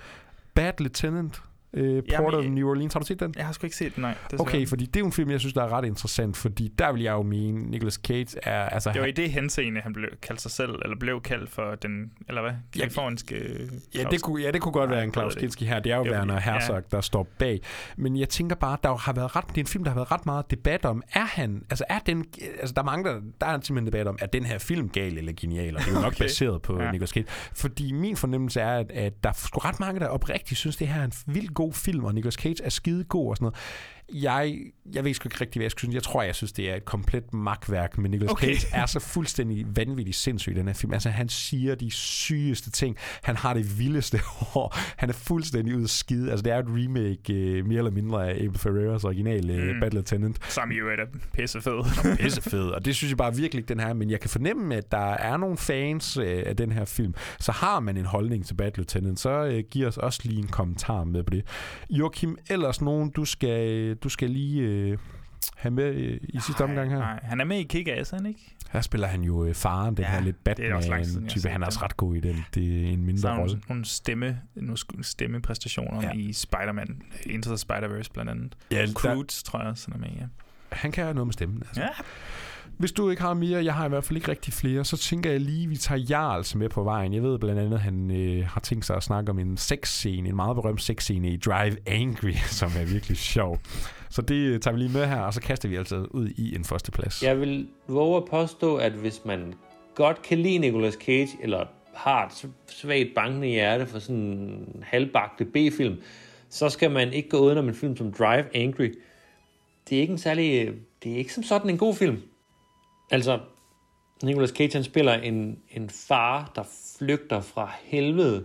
Bad Lieutenant, øh, Port of New Orleans, har du set den? Jeg har sgu ikke set den, nej. desværre. Okay, fordi det er jo en film, jeg synes, der er ret interessant, fordi der vil jeg jo mene, Nicolas Cage er... Altså, Det var han- i det henseende, han blev kaldt sig selv, eller blev kaldt for den, eller hvad, kaliforniske... Ja, det kunne, ja, det kunne godt Nej, være en Klaus. Kinski her. Det er jo er Werner fordi- ja. Herzog, der står bag. Men jeg tænker bare, der har været ret, det er en film, der har været ret meget debat om. Er han, altså er den, altså der er mange, der, der er simpelthen debat om, er den her film gal eller genial? Og det er jo nok Okay. baseret på Ja. ja. Nicolas Cage. Fordi min fornemmelse er, at, at der er sgu ret mange, der oprigtigt synes, det her er en vildt god film, og Nicolas Cage er skide god og sådan noget. Jeg, jeg ved sgu ikke rigtig, hvad jeg synes. Jeg tror, jeg synes, det er et komplet magtværk, men Nicolas Okay. Cage er så fuldstændig vanvittigt sindssyg i den her film. Altså, han siger de sygeste ting. Han har det vildeste hår. Han er fuldstændig ude skide. Altså, det er et remake øh, mere eller mindre af Abel Ferreras originale Mm. mm. Bad Lieutenant. Som jo er pissefed. Pissefed, og det synes jeg bare virkelig den her. Men jeg kan fornemme, at der er nogle fans øh, af den her film. Så har man en holdning til Bad Lieutenant, så øh, giv os også lige en kommentar med på det. Joachim, ellers nogen, du skal, du skal lige øh, have med øh, i sidste omgang her? Nej, han er med i Kick-Ass, han ikke? Her spiller han jo øh, faren, den Ja, her lidt Batman-type. Han er også ret god i den. Det er en mindre rolle. nogle, stemme, nogle stemmepræstationer ja. i Spider-Man, Into the Spider-Verse blandt andet. Ja, Og der- Croods, tror jeg også, han er med ja. Han kan have noget med stemmen. Altså. Ja. Hvis du ikke har mere, jeg har i hvert fald ikke rigtig flere, så tænker jeg lige, at vi tager Jarls med på vejen. Jeg ved blandt andet, at han øh, har tænkt sig at snakke om en sexscene, en meget berømt sexscene i Drive Angry, som er virkelig sjov. Så det øh, tager vi lige med her, og så kaster vi altså ud i en førsteplads. Jeg vil våge at påstå, at hvis man godt kan lide Nicolas Cage, eller har et svagt bankende hjerte for sådan en halvbagte B-film, så skal man ikke gå uden om en film som Drive Angry. Det er ikke en særlig... Øh, det er ikke som sådan en god film. Altså, Nicolas Cage han spiller en, en far, der flygter fra helvede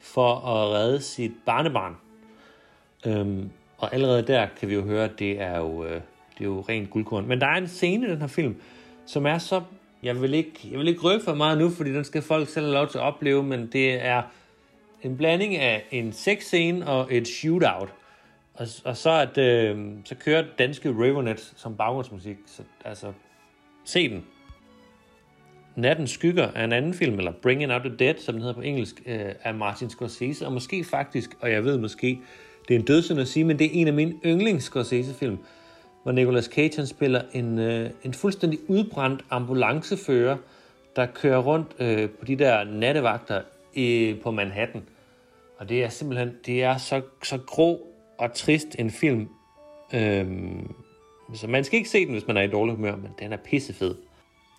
for at redde sit barnebarn. Øhm, og allerede der kan vi jo høre, at det er jo, øh, det er jo rent guldkorn. Men der er en scene i den her film, som er så... Jeg vil ikke, jeg vil ikke røbe for meget nu, fordi den skal folk selv have lov til at opleve, men det er en blanding af en sexscene og et shootout. Og, og så, at, øh, så kører danske Ravenet som baggrundsmusik. Så, altså, se den. Natten skygger er en anden film, eller Bringing Out the Dead, som den hedder på engelsk, øh, af Martin Scorsese, og måske faktisk, og jeg ved måske, det er en dødssynd at sige, men det er en af mine yndlings Scorsese-film, hvor Nicolas Cage han spiller en, øh, en fuldstændig udbrændt ambulancefører, der kører rundt øh, på de der nattevagter i, på Manhattan. Og det er simpelthen, det er så, så grå og trist en film. Øhm, så man skal ikke se den, hvis man er i dårlig humør, men den er pissefed.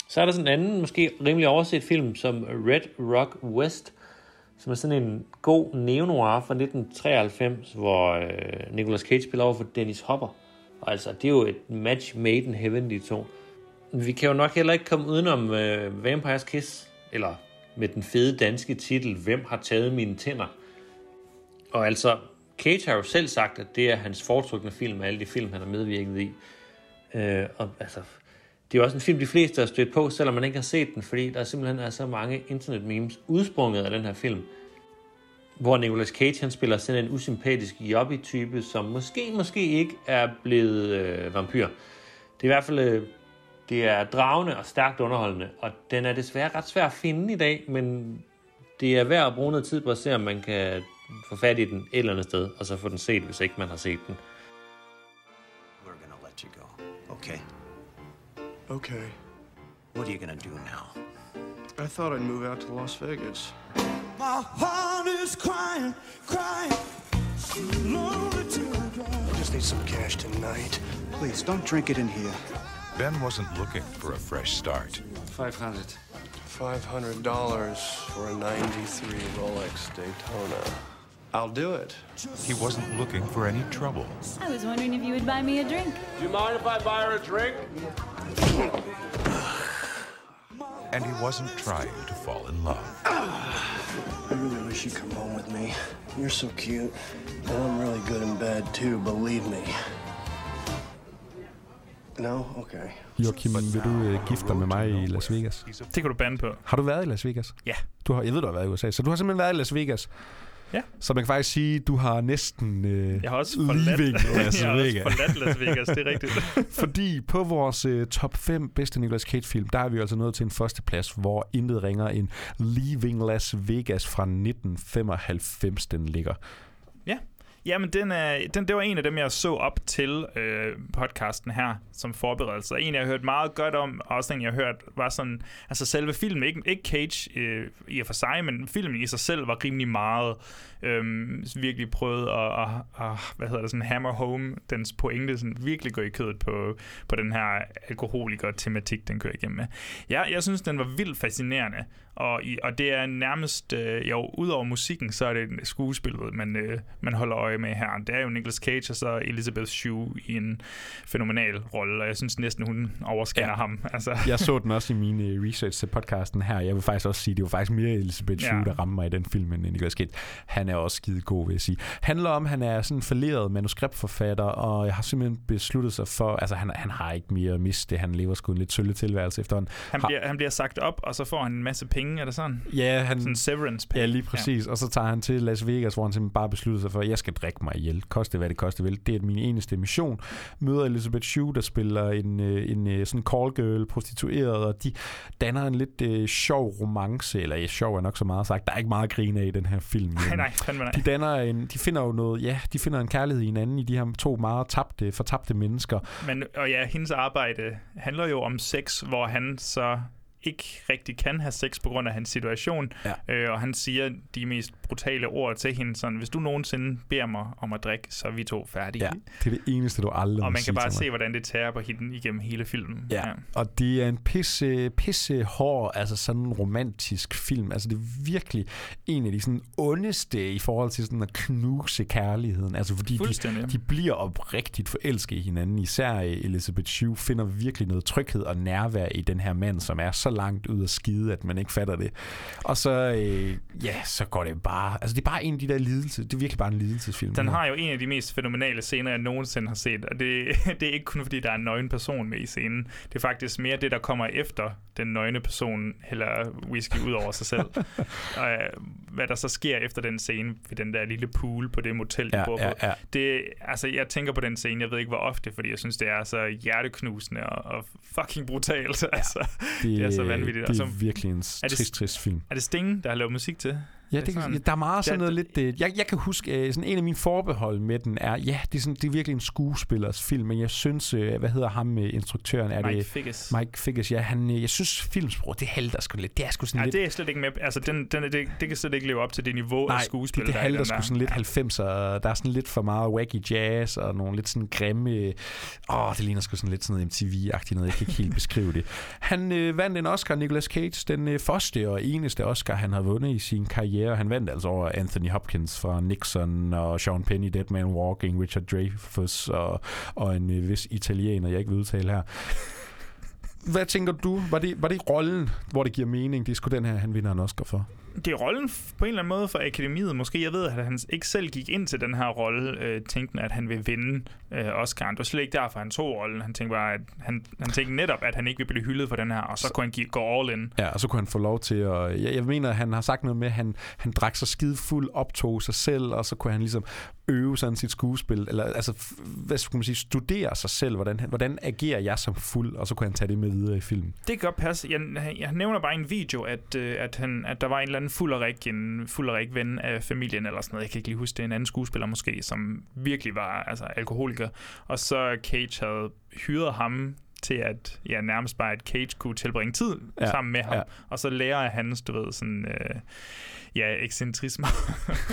Så er der sådan en anden, måske rimelig overset film, som Red Rock West, som er sådan en god neo-noir fra 1993, hvor øh, Nicolas Cage spiller over for Dennis Hopper. Og altså, det er jo et match made in heaven, de to. Vi kan jo nok heller ikke komme udenom øh, Vampires Kiss, eller med den fede danske titel, Hvem har taget mine tænder? Og altså, Cage har jo selv sagt, at det er hans foretrukne film af alle de film, han har medvirket i. Øh, og altså, det er jo også en film, de fleste har stødt på, selvom man ikke har set den, fordi der simpelthen er så mange internet-memes udsprunget af den her film, hvor Nicolas Cage han spiller sådan en usympatisk jobby-type, som måske, måske ikke er blevet øh, vampyr. Det er i hvert fald øh, det er dragende og stærkt underholdende, og den er desværre ret svær at finde i dag, men det er værd at bruge noget tid på at se, om man kan få fat i den et eller andet sted, og så få den set, hvis ikke man har set den. Okay. What are you gonna do now? I thought I'd move out to Las Vegas. My heart is crying, crying. I just need some cash tonight. Please, don't drink it in here. Ben wasn't looking for a fresh start. 500. $500 for a 93 Rolex Daytona. I'll do it. He wasn't looking for any trouble. I was wondering if you would buy me a drink. Do you mind if I buy her a drink? And he wasn't trying to fall in love. I really wish you'd come home with me. You're so cute. And I'm really good in bed, too, believe me. No? Okay. Joachim, vil du øh, gifte dig med mig i Las Vegas? Det kan du bande på. Har du været i Las Vegas? Ja. Du har, jeg ved, du har været i USA, så du har simpelthen været i Las Vegas. Ja. Så man kan faktisk sige, at du har næsten øh, Jeg har også forladt, leaving Las jeg har også Vegas. forladt Las Vegas, det er rigtigt. Fordi på vores øh, top 5 bedste Nicolas Cage-film, der er vi altså nået til en førsteplads, hvor intet ringer en Leaving Las Vegas fra 1995, den ligger. Ja. Jamen, den er, den, det var en af dem, jeg så op til øh, podcasten her som forberedelse. En, jeg har hørt meget godt om, og også en, jeg har hørt, var sådan... Altså, selve filmen, ikke, ikke Cage øh, i og for sig, men filmen i sig selv var rimelig meget... Øh, virkelig prøvet at, at, at, hvad hedder det, sådan hammer home dens pointe, sådan virkelig gå i kødet på, på den her alkoholiker-tematik, den kører igennem med. Ja, jeg synes, den var vildt fascinerende, og, i, og det er nærmest, øh, jo, udover musikken, så er det skuespillet, man, øh, man holder øje med her. Det er jo Nicolas Cage og så Elizabeth Shue i en fænomenal rolle, og jeg synes næsten, hun overskærer ja. ham. Altså. Jeg så den også i min øh, research til podcasten her. Jeg vil faktisk også sige, at det var faktisk mere Elizabeth Shue, Ja. der rammer mig i den film, end Nicolas Cage. Han er også skide god, vil jeg sige. Handler om, at han er sådan en falderet manuskriptforfatter, og jeg har simpelthen besluttet sig for, altså han, han har ikke mere at miste, han lever sgu en lidt sølle tilværelse efterhånden. Han bliver, han bliver sagt op, og så får han en masse penge, er det sådan? Ja, han, Sådan severance penge. Ja, lige præcis. Ja. Og så tager han til Las Vegas, hvor han simpelthen bare beslutter sig for, at jeg skal drikke mig ihjel. Koste hvad det koste vil. Det er min eneste mission. Møder Elizabeth Shue, der spiller en, øh, en øh, sådan call girl, prostitueret, og de danner en lidt øh, sjov romance, eller ja, sjov er nok så meget sagt. Der er ikke meget grine af i den her film. Nej, nej, fandme nej. De, danner en, de finder jo noget, ja, de finder en kærlighed i hinanden i de her to meget tabte, fortabte mennesker. Men, og ja, hendes arbejde handler jo om sex, hvor han så ikke rigtig kan have sex på grund af hans situation. Ja. Øh, og han siger de mest brutale ord til hende, sådan, hvis du nogensinde beder mig om at drikke, så er vi to færdige. Ja, det er det eneste, du aldrig og man kan bare se, hvordan det tager på hende igennem hele filmen. Ja, og det er en pisse, pisse hård, altså sådan en romantisk film. Altså det er virkelig en af de sådan ondeste i forhold til sådan at knuse kærligheden. Altså fordi de, de bliver oprigtigt forelsket i hinanden. Især Elizabeth Shue finder virkelig noget tryghed og nærvær i den her mand, som er så langt ud af skide, at man ikke fatter det. Og så, øh, ja, så går det bare... Altså, det er bare en af de der lidelser. Det er virkelig bare en lidelsesfilm. Den har jo en af de mest fænomenale scener, jeg nogensinde har set, og det, det er ikke kun fordi, der er en nøgen person med i scenen. Det er faktisk mere det, der kommer efter den nøgne person hælder whisky ud over sig selv. og øh, hvad der så sker efter den scene ved den der lille pool på det motel, de Ja, bor ja, på. ja. Det, altså, jeg tænker på den scene, jeg ved ikke hvor ofte, fordi jeg synes, det er så hjerteknusende og, og fucking brutalt. altså, det, det er så vanvittigt. Det og er så, virkelig en er det- trist, trist film. er det Sting, der har lavet musik til? Ja, Er det, sådan- der er meget sådan noget lidt... øh, Jeg, jeg kan huske, øh, sådan en af mine forbehold med den er, ja, det er, sådan, det er virkelig en skuespillers film, men jeg synes, øh, hvad hedder ham, øh, instruktøren? Er Mike det, Figgis. Mike Figgis, ja. Han, øh, jeg synes, filmsprog, det halter sgu lidt. Det er sgu sådan Ja, lidt... det er slet ikke med. Altså, den, den, det, det kan slet ikke leve op til det niveau af Nej, skuespil, det, det der er halter den sgu der. sådan lidt 90'er. Der er sådan lidt for meget wacky jazz og nogle lidt sådan grimme... Åh, det ligner sgu sådan lidt sådan noget MTV-agtigt noget. Jeg kan ikke helt beskrive det. Han øh, vandt en Oscar, Nicolas Cage, den øh, første og eneste Oscar, han har vundet i sin karriere. Han vandt altså over Anthony Hopkins fra Nixon og Sean Penn i Dead Man Walking, Richard Dreyfuss og, og en øh, vis italiener, jeg ikke vil udtale her. Hvad tænker du? Var det, var det rollen, hvor det giver mening? Det er sgu den her, han vinder en Oscar for. Det er rollen på en eller anden måde for akademiet. Måske jeg ved, at han ikke selv gik ind til den her rolle, øh, tænkende, at han vil vinde øh, Oscar. Det var slet ikke derfor, han tog rollen. Han tænkte bare, at han, han tænkte netop, at han ikke ville blive hyldet for den her, og så kunne han give, gå all in. Ja, og så kunne han få lov til at... Jeg, jeg mener, han har sagt noget med, at han, han drak sig skide fuld, optog sig selv, og så kunne han ligesom øve sådan sit skuespil, eller altså, hvad skulle man sige, studere sig selv, hvordan, hvordan agerer jeg som fuld, og så kunne han tage det med videre i filmen. Det kan godt passe. Jeg, jeg nævner bare en video, at, øh, at, han, at der var en eller anden fulderik, en fulderik ven af familien, eller sådan noget. Jeg kan ikke lige huske det. En anden skuespiller måske, som virkelig var altså, alkoholiker. Og så Cage havde hyret ham til at, ja, nærmest bare, at Cage kunne tilbringe tid Ja, sammen med ham. ja. Og så lærer jeg hans, du ved, sådan, øh, ja, ekscentrismer.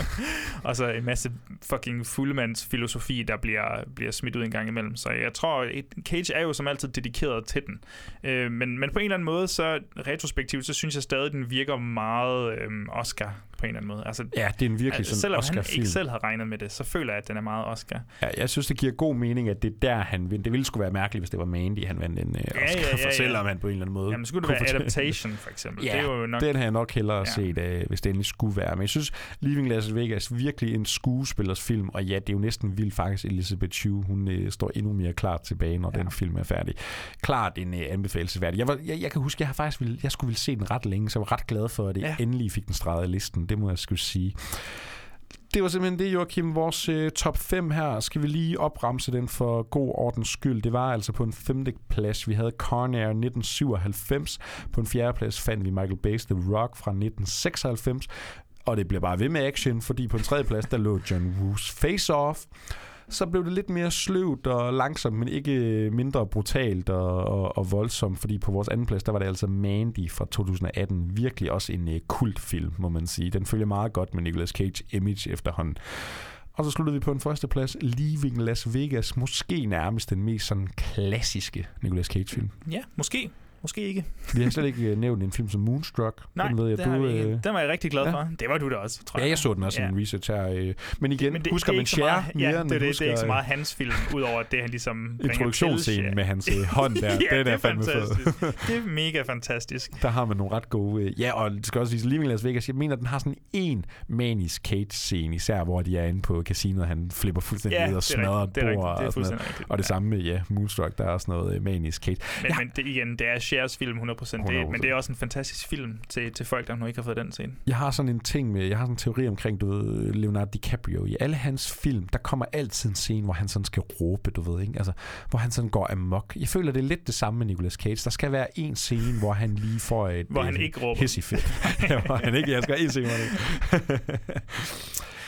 og så en masse fucking fuldmands filosofi, der bliver, bliver smidt ud en gang imellem. Så jeg tror, Cage er jo som altid dedikeret til den. Øh, men, men på en eller anden måde, så retrospektivt, så synes jeg stadig, den virker meget øh, Oscar på en eller anden måde. Altså, Ja, det er en virkelig altså, sådan selvom han Oscar-film. ikke selv har regnet med det, så føler jeg, at den er meget Oscar. Ja, jeg synes, det giver god mening, at det er der, han vinder. Det ville sgu være mærkeligt, hvis det var Mandy, han vandt en uh, Oscar ja, ja, for, ja. selvom han på en eller anden måde... Jamen, skulle det være Adaptation, for eksempel? Ja, det er jo nok... den har jeg nok hellere Ja. ja. set, uh, hvis det endelig skulle være. Men jeg synes, Leaving Las Vegas virkelig en skuespillers film, og ja, det er jo næsten vildt faktisk, Elizabeth Shue, hun uh, står endnu mere klar tilbage, når ja. den film er færdig. Klart en uh, anbefalesværdig. Jeg, var, jeg, jeg kan huske, jeg har faktisk ville, jeg skulle ville se den ret længe, så jeg var ret glad for, at det Ja. ja. endelig fik den streget af listen. Det må jeg skulle sige. Det var simpelthen det, Joachim. Vores øh, top 5 her. Skal vi lige opremse den for god ordens skyld. Det var altså på en femte plads. Vi havde Conair 1997. På en fjerde plads fandt vi Michael Bay's The Rock fra 1996. Og det bliver bare ved med action, fordi på en tredje plads, der lå John Woo's Face Off. Så blev det lidt mere sløvt og langsomt, men ikke øh, mindre brutalt og, og, og voldsomt, fordi på vores anden plads, der var det altså Mandy fra 2018. Virkelig også en uh, kultfilm, må man sige. Den følger meget godt med Nicolas Cage image efterhånden. Og så sluttede vi på en første plads, Leaving Las Vegas. Måske nærmest den mest sådan klassiske Nicolas Cage-film. Ja, måske. Måske ikke. Vi har slet ikke øh, nævnt en film som Moonstruck. Nej, den ved jeg, det du, vi ikke. øh, Den var jeg rigtig glad ja. for. Det var du da også, tror jeg. Ja, jeg så den også Ja. ja. en research her. Øh. Men igen, Men det, husker det er man meget, mere, ja, end det, er man det, det er ikke så husker, meget hans film, udover at det, han ligesom Introduktionsscenen Cher. med hans hånd der, ja, den det er er fandme fed. fantastisk. det er mega fantastisk. Der har man nogle ret gode... Ja, og det skal også sige, Leaving Las Vegas, jeg mener, den har sådan en manisk Cage-scene, især hvor de er inde på casinoet, han flipper fuldstændig Ja, ned og det er smadrer det er et bord. det og, sådan noget. og det samme med, ja, Moonstruck, der er også noget manisk Cage. Men, men det, igen, det er Shares film 100%. 100%. Det, men 100%. det er også en fantastisk film til, til folk, der nu ikke har fået den scene. Jeg har sådan en ting med, jeg har sådan en teori omkring, du ved, Leonardo DiCaprio. I alle hans film, der kommer altid en scene, hvor han sådan skal råbe, du ved, ikke? Altså, hvor han sådan går amok. Jeg føler, det er lidt det samme med Nicolas Cage. Der skal være en scene, hvor han lige får et... Hvor han et ikke råber. hissifit. ja, hvor han ikke, jeg skal en scene, hvor han ikke.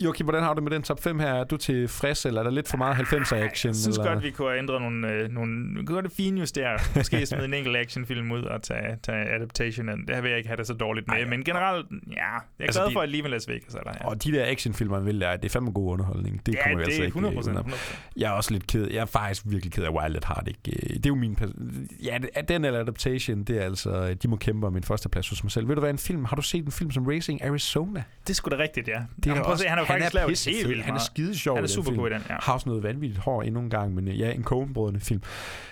Joachim, hvordan har du med den top 5 her? Er du tilfreds, eller er der lidt for meget 90'er action? Jeg synes eller? godt, vi kunne have ændret nogle... Øh, nogle vi kunne godt finjustere. Måske smide en enkelt actionfilm ud og tage, tage adaptation ind. Det her vil jeg ikke have det så dårligt med. Men generelt, ja. Jeg er Altså, glad de- for, at Live Las Vegas er der. Ja. Og de der actionfilmer, man vil lære, det er fandme god underholdning. Det Ja, kommer det altså er ikke 100%, udenom. 100%. Jeg er også lidt ked. Jeg er faktisk virkelig ked af Wild at Heart. Ikke? Det er jo min... Ja, den eller adaptation, det er altså... De må kæmpe om min første plads hos mig selv. Ved du hvad, en film? Har du set en film som Racing Arizona? Det er sgu da rigtigt, ja. Det Det er også- han faktisk lavet helt vildt Han er skide sjov Han er super god i den, ja. Har også noget vanvittigt hår endnu en gang, men øh, ja, en Coen-brødrene film.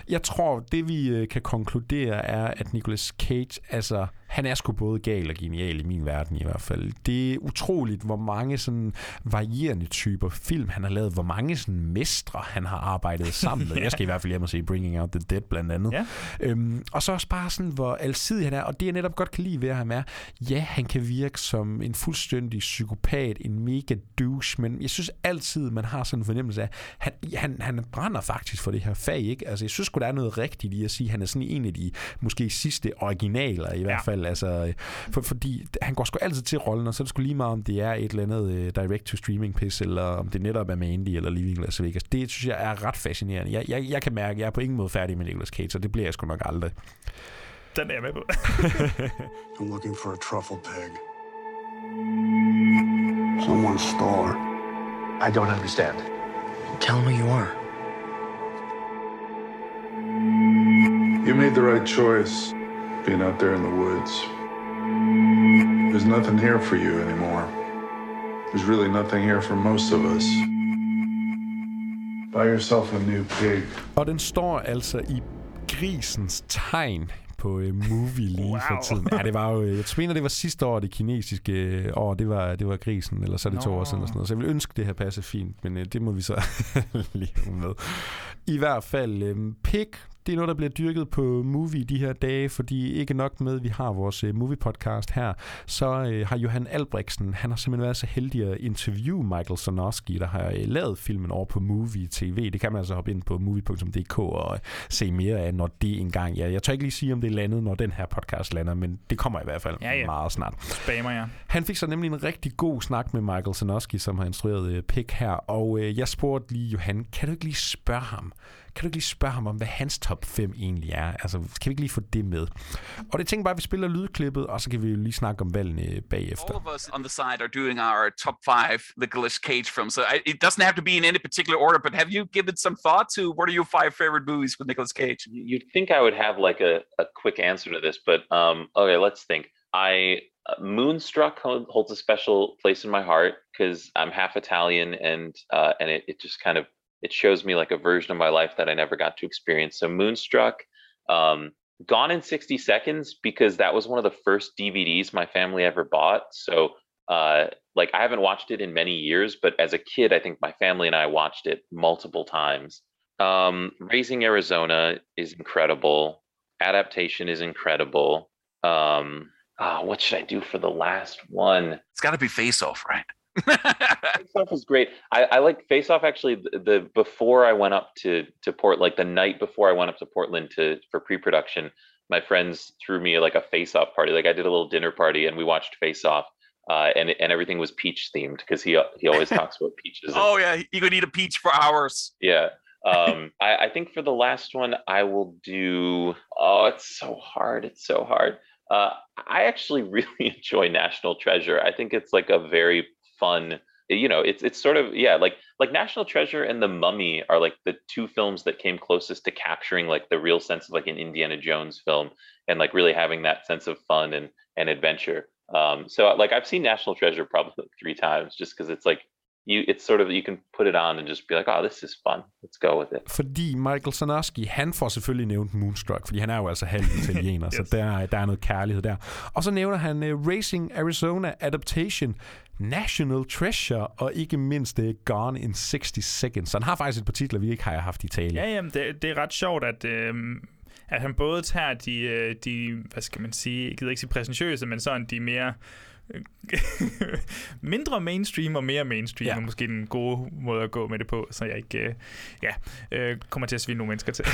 Jeg tror, det vi øh, kan konkludere er, at Nicolas Cage, altså, han er sgu både gal og genial i min verden i hvert fald. Det er utroligt, hvor mange sådan varierende typer film han har lavet, hvor mange sådan mestre han har arbejdet sammen med. Jeg skal i hvert fald hjem og se Bringing Out the Dead blandt andet. Ja. Øhm, og så også bare sådan, hvor alsidig han er, og det jeg netop godt kan lide ved ham er, ja, han kan virke som en fuldstændig psykopat, en mega douche, men jeg synes altid, man har sådan en fornemmelse af, han, han, han brænder faktisk for det her fag, ikke? Altså, jeg synes sgu, der er noget rigtigt i at sige, at han er sådan en af de måske sidste originaler i hvert Ja. Fald, altså, for, fordi han går sgu altid til rollen, og så er det sgu lige meget, om det er et eller andet uh, direct-to-streaming-pis, eller om det netop er Mandy eller Living Las Vegas. Det synes jeg er ret fascinerende. Jeg, jeg, jeg kan mærke, at jeg er på ingen måde færdig med Nicolas Cage, så det bliver jeg sgu nok aldrig. Den er jeg med på. I'm looking for a truffle pig. Someone stole her. I don't understand. Tell who you are. You made the right choice being out there in the woods. There's nothing here for you anymore. There's really nothing here for most of us. Buy yourself a new pig. Og den står altså i grisens tegn på uh, movie lige wow. for tiden. Ja, det var jo, øh, jeg mener, det var sidste år, det kinesiske øh, år, det var, det var grisen, eller så er det to år siden, eller sådan noget. så jeg vil ønske, det her passer fint, men det må vi så lige med. I hvert fald, pig, det er noget, der bliver dyrket på Movie de her dage, fordi ikke nok med, at vi har vores uh, movie-podcast her, så uh, har Johan Albrechtsen, han har simpelthen været så heldig at interviewe Michael Sarnowski, der har uh, lavet filmen over på Movie TV. Det kan man altså hoppe ind på movie.dk og se mere af, når det engang... Ja, jeg tør ikke lige sige, om det er landet, når den her podcast lander, men det kommer i hvert fald Ja, ja. meget snart. Spammer jeg. Han fik så nemlig en rigtig god snak med Michael Sanoski, som har instrueret øh, Pick her, og øh, jeg spurgte lige Johan, kan du ikke lige spørge ham? Kan du ikke lige spørge ham om, hvad hans top 5 egentlig er? Altså, kan vi ikke lige få det med? Og det tænker bare, at vi spiller lydklippet, og så kan vi jo lige snakke om valgene bagefter. All of us on the side are doing our top five Nicolas Cage films. So I, it doesn't have to be in any particular order, but have you given some thought to what are your five favorite movies with Nicolas Cage? You'd think I would have like a, a quick answer to this, but um, okay, let's think. I uh, Moonstruck holds a special place in my heart because I'm half Italian, and uh, and it, it just kind of it shows me like a version of my life that I never got to experience. So Moonstruck, um, Gone in 60 Seconds because that was one of the first DVDs my family ever bought. So uh, like I haven't watched it in many years, but as a kid, I think my family and I watched it multiple times. Um, Raising Arizona is incredible. Adaptation is incredible. Um, ah, what should I do for the last one? It's got to be Face Off, right? Face Off is great. I, I like Face Off actually. The, the before I went up to to Port, like the night before I went up to Portland to for pre-production, my friends threw me like a Face Off party. Like I did a little dinner party and we watched Face Off. Uh, and and everything was peach themed because he he always talks about peaches. Oh yeah, you could eat a peach for hours. yeah. Um, I, I think for the last one, I will do. Oh, it's so hard. It's so hard. Uh, I actually really enjoy National Treasure. I think it's like a very fun. You know, it's it's sort of yeah, like like National Treasure and The Mummy are like the two films that came closest to capturing like the real sense of like an Indiana Jones film and like really having that sense of fun and and adventure. Um, so like I've seen National Treasure probably like three times just because it's like you it's sort of you can put it on and just be like, oh, this is fun. Let's go with it. Fordi Michael Sarnowski, han får selvfølgelig nævnt Moonstruck, fordi han er jo altså halv italiener, yes. så der, der er noget kærlighed der. Og så nævner han uh, Racing Arizona Adaptation, National Treasure og ikke mindst uh, Gone in 60 Seconds. Så han har faktisk et par titler, vi ikke har haft i tale. Ja, jamen, det, det er ret sjovt, at, øh, at han både tager de, øh, de, hvad skal man sige, jeg gider ikke sige præsentøse, men sådan de mere mindre mainstream og mere mainstream, ja. er måske den gode måde at gå med det på, så jeg ikke øh, ja, øh, kommer til at svine nogle mennesker til.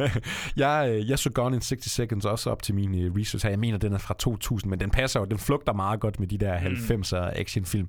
jeg, øh, jeg så Gone in 60 Seconds også op til min øh, research her. Jeg mener, den er fra 2000, men den passer jo, den flugter meget godt med de der 90'er actionfilm.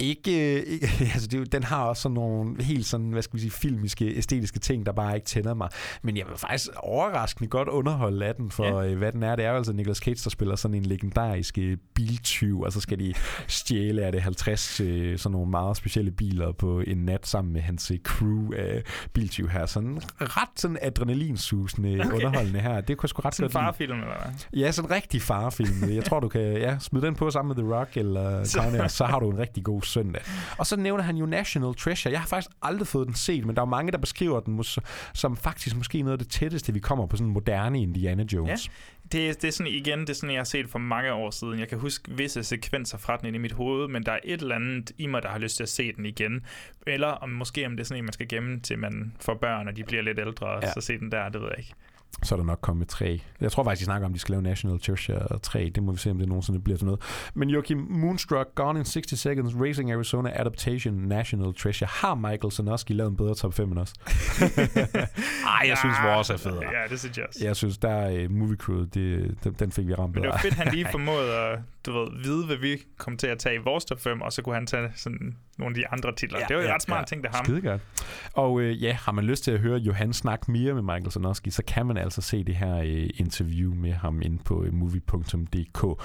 Ikke, ikke altså det, den har også sådan nogle helt sådan, hvad skal vi sige, filmiske, æstetiske ting, der bare ikke tænder mig. Men jeg vil faktisk overraskende godt underholde af den, for ja. hvad den er. Det er jo altså Nicolas Cage, der spiller sådan en legendarisk øh, biltyv, og så skal de stjæle af det 50 øh, sådan nogle meget specielle biler på en nat sammen med hans øh, crew af biltyv her. Sådan ret sådan adrenalinsusende Okay. underholdende her. Det kunne sgu ret Sådan godt farfilm, eller hvad? Ja, sådan en rigtig farfilm. Jeg tror, du kan ja, smide den på sammen med The Rock eller Conair, så har du en rigtig god søndag. Og så nævner han jo National Treasure. Jeg har faktisk aldrig fået den set, men der er mange, der beskriver den som faktisk måske noget af det tætteste, vi kommer på sådan en moderne Indiana Jones. Ja. Det, det er sådan igen, det er sådan, jeg har set for mange år siden. Jeg kan huske visse sekvenser fra den i mit hoved, men der er et eller andet i mig, der har lyst til at se den igen. Eller om måske om det er sådan en, man skal gemme til man får børn, og de bliver lidt ældre, og Ja. så se den der, det ved jeg ikke. Så er der nok kommet tre. Jeg tror faktisk, de snakker om, at de skal lave National Treasure 3. Det må vi se, om det nogensinde bliver til noget. Men Joachim, Moonstruck, Gone in 60 Seconds, Racing Arizona, Adaptation, National Treasure. Har Michael Sanoski lavet en bedre top 5 end os? Ej, jeg synes, vores er federe. Ja, det synes jeg også. Jeg synes, der er uh, Movie Crew, det, den, den fik vi ramt Men det var fedt, han lige formåede at du ved, vide, hvad vi kom til at tage i vores top 5, og så kunne han tage sådan nogle af de andre titler. Ja, det var jo ret smart ting, det ham. Skide godt. Og øh, ja, har man lyst til at høre Johan snakke mere med Michael Sanoski, så kan man altså se det her øh, interview med ham inde på øh, movie.dk.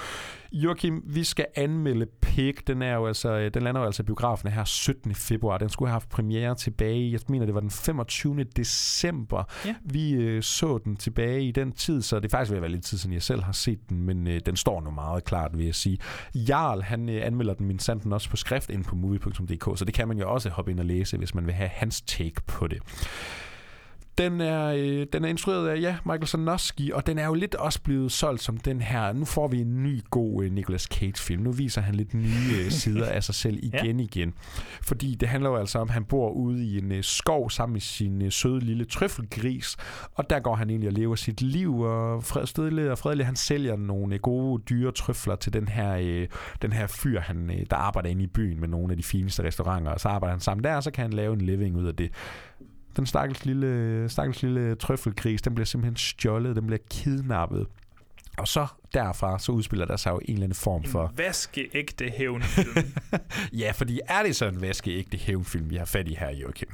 Joachim, vi skal anmelde Pig. Den, er jo altså, øh, den lander jo altså i biografen her 17. februar. Den skulle have haft premiere tilbage, jeg mener det var den 25. december. Ja. Vi øh, så den tilbage i den tid, så det er faktisk ved at være lidt tid siden, jeg selv har set den, men øh, den står nu meget klart, vil jeg sige. Jarl, han øh, anmelder den min sanden også på skrift ind på movie.dk, så det kan man jo også hoppe ind og læse, hvis man vil have hans take på det. Den er, øh, den er instrueret af, ja, Michael Sanoski, og den er jo lidt også blevet solgt som den her, nu får vi en ny god øh, Nicolas Cage-film. Nu viser han lidt nye øh, sider af sig selv igen igen. Fordi det handler jo altså om, at han bor ude i en øh, skov sammen med sin øh, søde lille trøffelgris, og der går han egentlig og lever sit liv, og fred, og fredelig, han sælger nogle øh, gode, dyre trøfler til den her, øh, den her fyr, han, øh, der arbejder inde i byen med nogle af de fineste restauranter, og så arbejder han sammen der, og så kan han lave en living ud af det. Den stakkels lille, stakkels lille trøffelgris, den bliver simpelthen stjålet, den bliver kidnappet. Og så derfra, så udspiller der sig jo en eller anden form for... Vaskeægte hævnfilm. Ja, fordi er det så en vaskeægte hævnfilm, vi har fat i her, Joachim?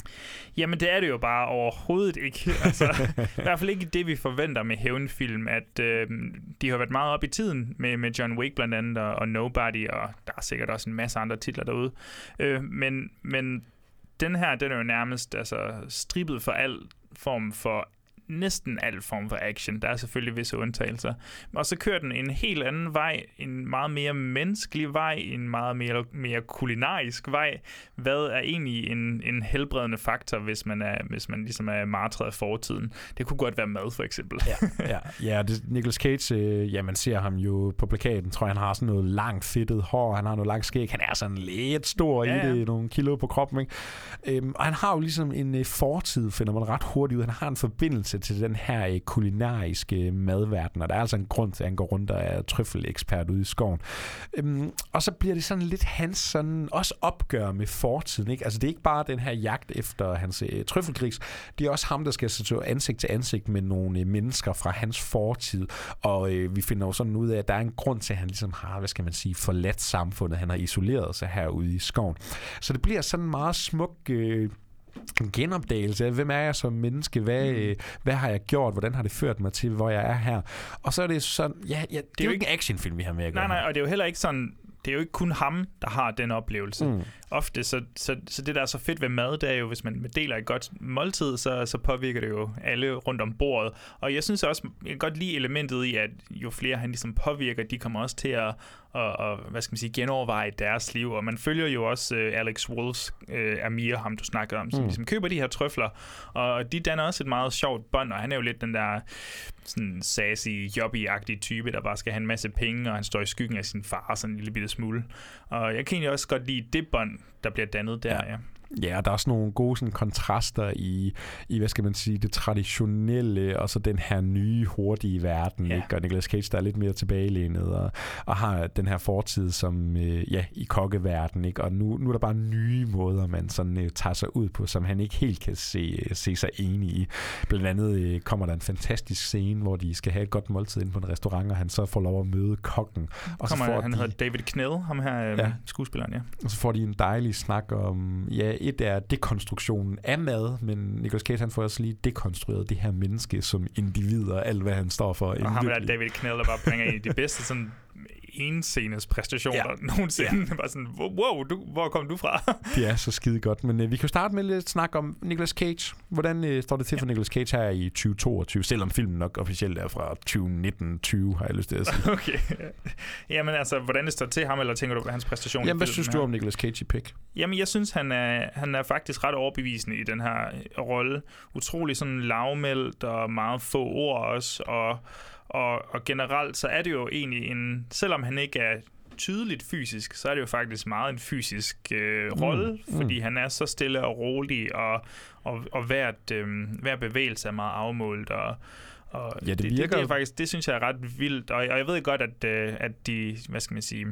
Jamen, det er det jo bare overhovedet ikke. Altså, I hvert fald ikke det, vi forventer med hævnfilm. At øh, de har været meget op i tiden med, med John Wick blandt andet, og, og Nobody, og der er sikkert også en masse andre titler derude. Øh, men, men den her, den er jo nærmest altså, strippet for al form for næsten al form for action. Der er selvfølgelig visse undtagelser. Og så kører den en helt anden vej, en meget mere menneskelig vej, en meget mere, mere kulinarisk vej. Hvad er egentlig en, en helbredende faktor, hvis man, er, hvis man ligesom er martret af fortiden? Det kunne godt være mad, for eksempel. Ja, ja, ja det, Nicolas Cage, øh, ja, man ser ham jo på plakaten, tror jeg, han har sådan noget langt fedtet hår, han har noget langt skæg, han er sådan lidt stor Ja, ja, ja. i det, nogle kilo på kroppen, ikke? Øhm, og han har jo ligesom en øh, fortid, finder man ret hurtigt ud. Han har en forbindelse til den her øh, kulinariske madverden, og der er altså en grund til, at han går rundt og er trøffelekspert ude i skoven. Øhm, og så bliver det sådan lidt hans sådan, også opgør med fortiden, ikke? Altså det er ikke bare den her jagt efter hans øh, trøffelkrigs, det er også ham, der skal stå ansigt til ansigt med nogle øh, mennesker fra hans fortid, og øh, vi finder jo sådan ud af, at der er en grund til, at han ligesom har, hvad skal man sige, forladt samfundet, han har isoleret sig herude i skoven. Så det bliver sådan en meget smuk... Øh, en genopdagelse af, hvem er jeg som menneske, hvad, Mm. øh, hvad har jeg gjort, hvordan har det ført mig til, hvor jeg er her. Og så er det sådan, ja, ja det, er det er jo ikke en actionfilm, vi har med at gøre Nej, nej, og det er jo heller ikke sådan, det er jo ikke kun ham, der har den oplevelse. Mm. Ofte, så, så, så det der er så fedt ved mad, det er jo, hvis man deler et godt måltid, så, så påvirker det jo alle rundt om bordet. Og jeg synes også, jeg kan godt lide elementet i, at jo flere han ligesom påvirker, de kommer også til at, og, og, hvad skal man sige, genoverveje deres liv. Og man følger jo også uh, Alex Wolfs uh, Amir, ham du snakkede om, som Mm. ligesom køber de her trøfler. Og de danner også et meget sjovt bånd, og han er jo lidt den der sådan sassy, jobby-agtige type, der bare skal have en masse penge, og han står i skyggen af sin far sådan en lille bitte smule. Og jeg kan egentlig også godt lide det bånd, der bliver dannet der, ja. ja. Ja, der er også nogle gode sådan, kontraster i, i, hvad skal man sige, det traditionelle, og så den her nye, hurtige verden, Ja. ikke? Og Nicolas Cage, der er lidt mere tilbagelænet, og, og har den her fortid som, øh, ja, i kokkeverden, ikke? Og nu, nu er der bare nye måder, man sådan øh, tager sig ud på, som han ikke helt kan se, øh, se sig enig i. Blandt andet øh, kommer der en fantastisk scene, hvor de skal have et godt måltid ind på en restaurant, og han så får lov at møde kokken. Og så Kommer, får han de, hedder David Knell, ham her Ja. ja. skuespilleren, ja. og så får de en dejlig snak om, ja, et er dekonstruktionen af mad, men Nicolas Cage han får også lige dekonstrueret det her menneske som individ og alt, hvad han står for. Og ham der. David Knell, der bare bringer en af de bedste sådan en scenes præstationer Ja. ja. nogensinde. Ja. Bare sådan, wow, du, hvor kom du fra? Det er så skide godt. Men øh, vi kan jo starte med lidt snak om Nicolas Cage. Hvordan øh, står det til for Nicolas Cage her i 2022? Selvom filmen nok officielt er fra 2019-20, har jeg lyst til at sige. okay. Jamen altså, hvordan det står til ham, eller tænker du på hans præstation? Jamen, hvad synes her? du om Nicolas Cage i Pick? Jamen, jeg synes, han er, han er faktisk ret overbevisende i den her øh, rolle. Utrolig sådan lavmældt og meget få ord også. Og, og, og generelt, så er det jo egentlig en... Selvom han ikke er tydeligt fysisk, så er det jo faktisk meget en fysisk øh, rolle, Mm, mm, fordi han er så stille og rolig, og, og, og hvert, øh, hver bevægelse er meget afmålt, og, og Ja, det det, virker- det, det, er faktisk, det synes jeg er ret vildt, og, og jeg ved godt, at, øh, at de, hvad skal man sige,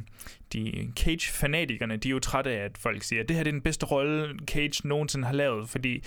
de Cage-fanatikerne, de er jo trætte af, at folk siger, at det her det er den bedste rolle, Cage nogensinde har lavet, fordi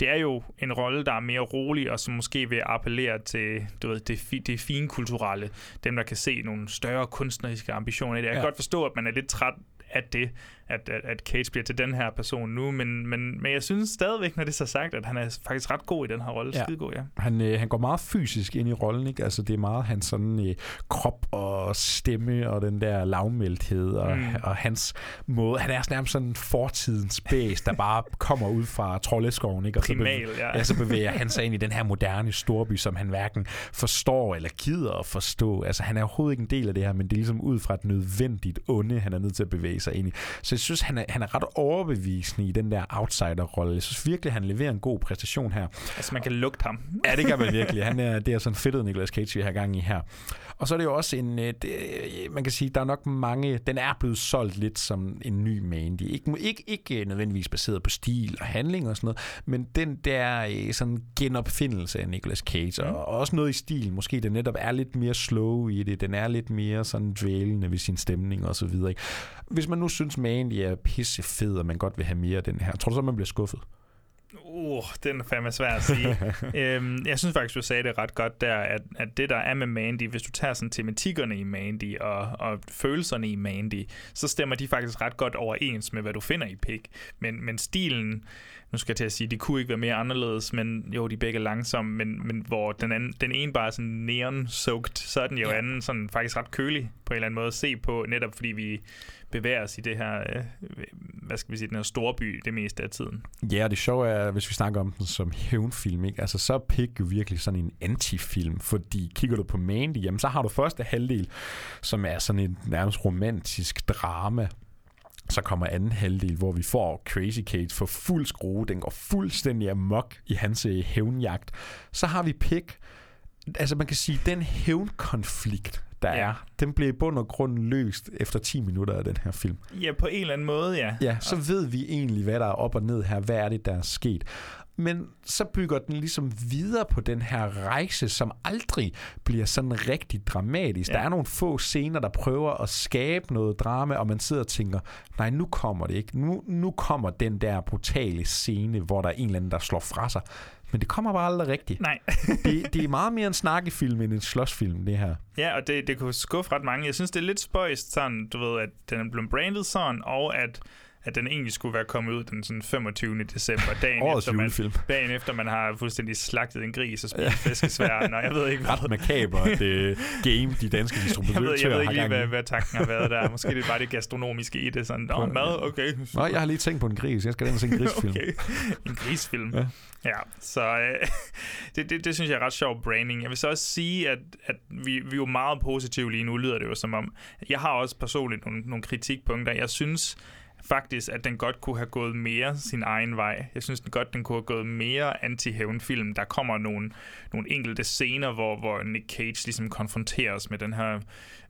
det er jo en rolle, der er mere rolig, og som måske vil appellere til du ved, det, fi, det fine kulturelle. Dem, der kan se nogle større kunstneriske ambitioner i det. Jeg kan Ja. godt forstå, at man er lidt træt af det, at, at, at Cage bliver til den her person nu, men, men, men jeg synes stadigvæk, når det er så sagt, at han er faktisk ret god i den her rolle. Ja. Skidegod, ja. Han, øh, han går meget fysisk ind i rollen, ikke? Altså, det er meget hans sådan øh, krop og stemme og den der lavmældthed og, mm. Og hans måde. Han er sådan nærmest sådan fortidens bæs, der bare kommer ud fra troldeskoven, ikke? Og Primal, så, ja. ja. så bevæger han sig ind i den her moderne storby, som han hverken forstår eller gider at forstå. Altså, han er overhovedet ikke en del af det her, men det er ligesom ud fra et nødvendigt onde, han er nødt til at bevæge sig ind i. Så jeg synes, han er, han er ret overbevisende i den der outsider-rolle. Jeg synes virkelig, han leverer en god præstation her. Altså, man kan lugte ham. Ja, det kan man virkelig. Han er, det er sådan fedtet Nicolas Cage, vi har gang i her. Og så er det jo også en, øh, det, man kan sige, der er nok mange, den er blevet solgt lidt som en ny Mandy. Ikke, ikke, ikke nødvendigvis baseret på stil og handling og sådan noget, men den der øh, sådan genopfindelse af Nicolas Cage, og, og også noget i stil, måske det netop er lidt mere slow i det, den er lidt mere sådan dvælende ved sin stemning og så videre. ikke? Hvis man nu synes, Mandy er pisse fed, og man godt vil have mere af den her, tror du så, man bliver skuffet? Uh, den er fandme svær at sige. øhm, jeg synes faktisk, du sagde det ret godt der, at, at det der er med Mandy, hvis du tager sådan tematikkerne i Mandy og, og følelserne i Mandy, så stemmer de faktisk ret godt overens med, hvad du finder i Pig. Men, men stilen, nu skal jeg til at sige, de kunne ikke være mere anderledes, men jo, de er begge langsomme, men, men hvor den, anden, den ene bare er sådan neon-soaked, så er den jo Ja. anden sådan faktisk ret kølig på en eller anden måde at se på, netop fordi vi bevæger os i det her, øh, hvad skal vi sige, den her storby det meste af tiden. Ja, og det sjove er, hvis vi snakker om den som hævnfilm, ikke? Altså, så er Pig jo virkelig sådan en antifilm, fordi kigger du på Mandy, jamen, så har du første halvdel, som er sådan en nærmest romantisk drama, så kommer anden halvdel, hvor vi får Crazy Cage for fuld skrue. Den går fuldstændig amok i hans øh, hævnjagt. Så har vi Pig. Altså man kan sige, den hævnkonflikt, der Ja. er, den bliver i bund og grund løst efter 10 minutter af den her film. Ja, på en eller anden måde, ja. Ja, så ved vi egentlig, hvad der er op og ned her. Hvad er det, der er sket? Men så bygger den ligesom videre på den her rejse, som aldrig bliver sådan rigtig dramatisk. Ja. Der er nogle få scener, der prøver at skabe noget drama, og man sidder og tænker, nej, nu kommer det ikke. Nu, nu kommer den der brutale scene, hvor der er en eller anden, der slår fra sig. Men det kommer bare aldrig rigtigt. Nej. det, det er meget mere en snakkefilm end en slåsfilm, det her. Ja, og det, det kunne skuffe ret mange. Jeg synes, det er lidt spøjst sådan, du ved, at den er blevet brandet sådan, og at at den egentlig skulle være kommet ud den sådan 25. december, dagen Årets efter, man, julefilm. dagen efter man har fuldstændig slagtet en gris og spist fiskesvær, og jeg ved ikke, Ret makaber det game, de danske jeg distributører ved, jeg ved ikke lige, hvad, hvad tanken har været der. Måske det er bare det gastronomiske i det. Sådan, Nå, mad, okay. Nå, jeg har lige tænkt på en gris. Jeg skal den og se en grisfilm. okay. En grisfilm. Ja. Ja, ja så øh, det, det, det synes jeg er ret sjov branding. Jeg vil så også sige, at, at vi, vi er jo meget positive lige nu, lyder det jo som om. Jeg har også personligt nogle, nogle kritikpunkter. Jeg synes faktisk, at den godt kunne have gået mere sin egen vej. Jeg synes den godt, den kunne have gået mere anti-hævnfilm. Der kommer nogle, nogle enkelte scener, hvor, hvor Nick Cage ligesom konfronteres med den her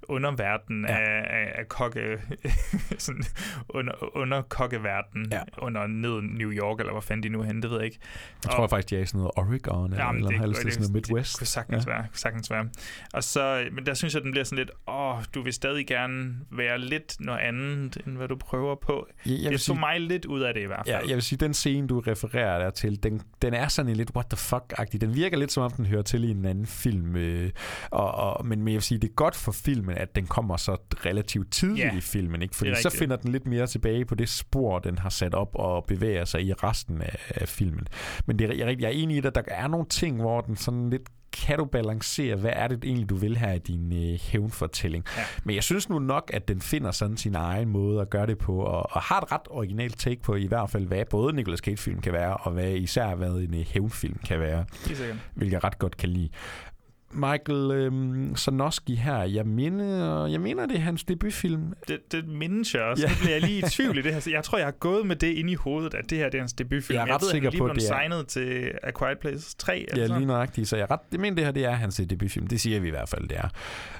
underverden ja. af, af, af kokke, sådan under, under kokkeverden, ja. under ned New York, eller hvor fanden de nu er henne, det ved jeg ikke. Jeg tror faktisk, jeg er i sådan noget Oregon, eller, Jamen, eller det, sådan noget Midwest. Det kunne sagtens, ja. være, kunne sagtens være. Og så, men der synes jeg, den bliver sådan lidt, åh, du vil stadig gerne være lidt noget andet, end hvad du prøver på. Ja, jeg det tog mig lidt ud af det i hvert fald. Ja, jeg vil sige, den scene, du refererer der til, den, den er sådan en lidt what the fuck-agtig. Den virker lidt som om, den hører til i en anden film. Øh, og, og, men, men jeg vil sige, det er godt for filmen, at den kommer så relativt tidligt Ja, i filmen. Ikke? Fordi det er så finder den lidt mere tilbage på det spor, den har sat op og bevæger sig i resten af, af filmen. Men det er, jeg, er jeg er enig i, at der er nogle ting, hvor den sådan lidt kan du balancere, hvad er det egentlig, du vil her i din øh, hævnfortælling. Ja. Men jeg synes nu nok, at den finder sådan sin egen måde at gøre det på, og, og har et ret originalt take på i hvert fald, hvad både Nicolas Cage-film kan være, og hvad især hvad en øh, hævnfilm kan være. Helt sikkert. Hvilket jeg ret godt kan lide. Michael øhm, Sanoski her, jeg mener, jeg mener, det er hans debutfilm. Det, det mindes jeg også. Ja. Nu bliver jeg lige i tvivl i det her. Jeg tror, jeg har gået med det ind i hovedet, at det her det er hans debutfilm. Jeg er ret ved, sikker at han på, det er- signet til A Quiet Place 3. eller Ja, lige nøjagtigt. Så jeg, ret, jeg mener, det her det er hans debutfilm. Det siger vi i hvert fald, det er.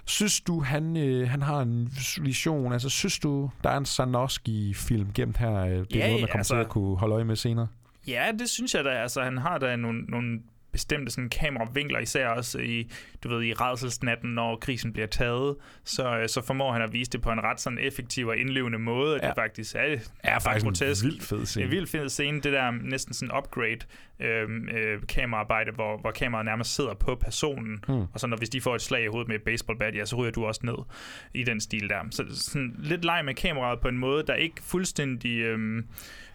Synes du, han, øh, han har en vision? Altså, synes du, der er en Sanoski-film gemt her? øh, Det er Ja, noget, man kommer altså- til at kunne holde øje med senere. Ja, det synes jeg da. Altså, han har da nogle, nogle bestemte sådan kameravinkler, især også i, du ved, i redselsnatten, når krisen bliver taget, så, øh, så formår han at vise det på en ret sådan effektiv og indlevende måde, at Ja. det faktisk er, Er faktisk en grotesk. vildt fed scene. En vildt fed scene, det der næsten sådan upgrade øh, øh, kameraarbejde, hvor, hvor kameraet nærmest sidder på personen, Hmm. og så når hvis de får et slag i hovedet med et baseballbat, ja, så ryger du også ned i den stil der. Så sådan lidt leg med kameraet på en måde, der ikke fuldstændig... Øh,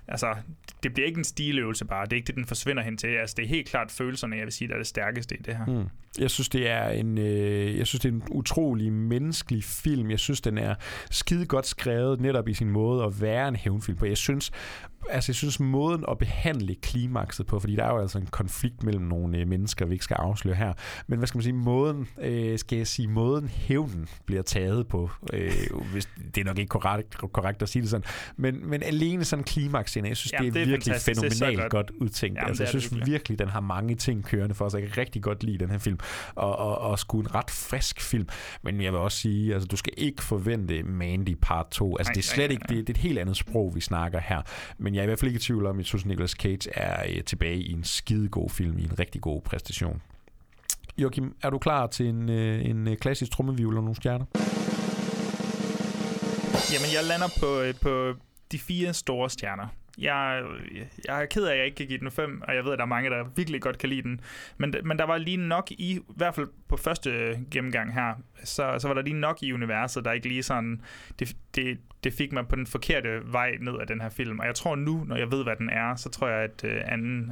altså, det bliver ikke en stiløvelse bare. Det er ikke det, den forsvinder hen til. Altså, det er helt klart følelserne, jeg vil sige, der er det stærkeste i det her. Mm. Jeg synes, det er en, øh, jeg synes, det er en utrolig menneskelig film. Jeg synes, den er skide godt skrevet netop i sin måde at være en hævnfilm på. Jeg synes, altså, jeg synes måden at behandle klimakset på, fordi der er jo altså en konflikt mellem nogle øh, mennesker, vi ikke skal afsløre her. Men hvad skal man sige, måden, øh, skal jeg sige, måden hævnen bliver taget på, øh, hvis, det er nok ikke korrekt, korrekt at sige det sådan, men, men alene sådan en klimaksscene, jeg synes, Jamen, det er, det er virkelig fænomenalt godt. godt udtænkt. Jamen, altså, jeg det synes virkelig. den har mange ting kørende for sig. Jeg kan rigtig godt lide den her film, og, og, og sgu en ret frisk film. Men jeg vil også sige, altså, du skal ikke forvente Mandy part 2. Altså, Nej, det er slet nej, ikke, det, det er et helt andet sprog, vi snakker her. Men jeg er i hvert fald ikke i tvivl om, at jeg synes, Nicolas Cage er øh, tilbage i en skidegod film, i en rigtig god præstation. Joachim, er du klar til en, øh, en øh, klassisk trummevivl og nogle stjerner? Jamen, jeg lander på, øh, på de fire store stjerner. Jeg, jeg er ked af, at jeg ikke kan give den fem, og jeg ved, at der er mange, der virkelig godt kan lide den. Men, men der var lige nok i, i hvert fald på første gennemgang her, så, så var der lige nok i universet, der ikke lige sådan, det, det, det fik mig på den forkerte vej ned af den her film. Og jeg tror nu, når jeg ved, hvad den er, så tror jeg, at øh, anden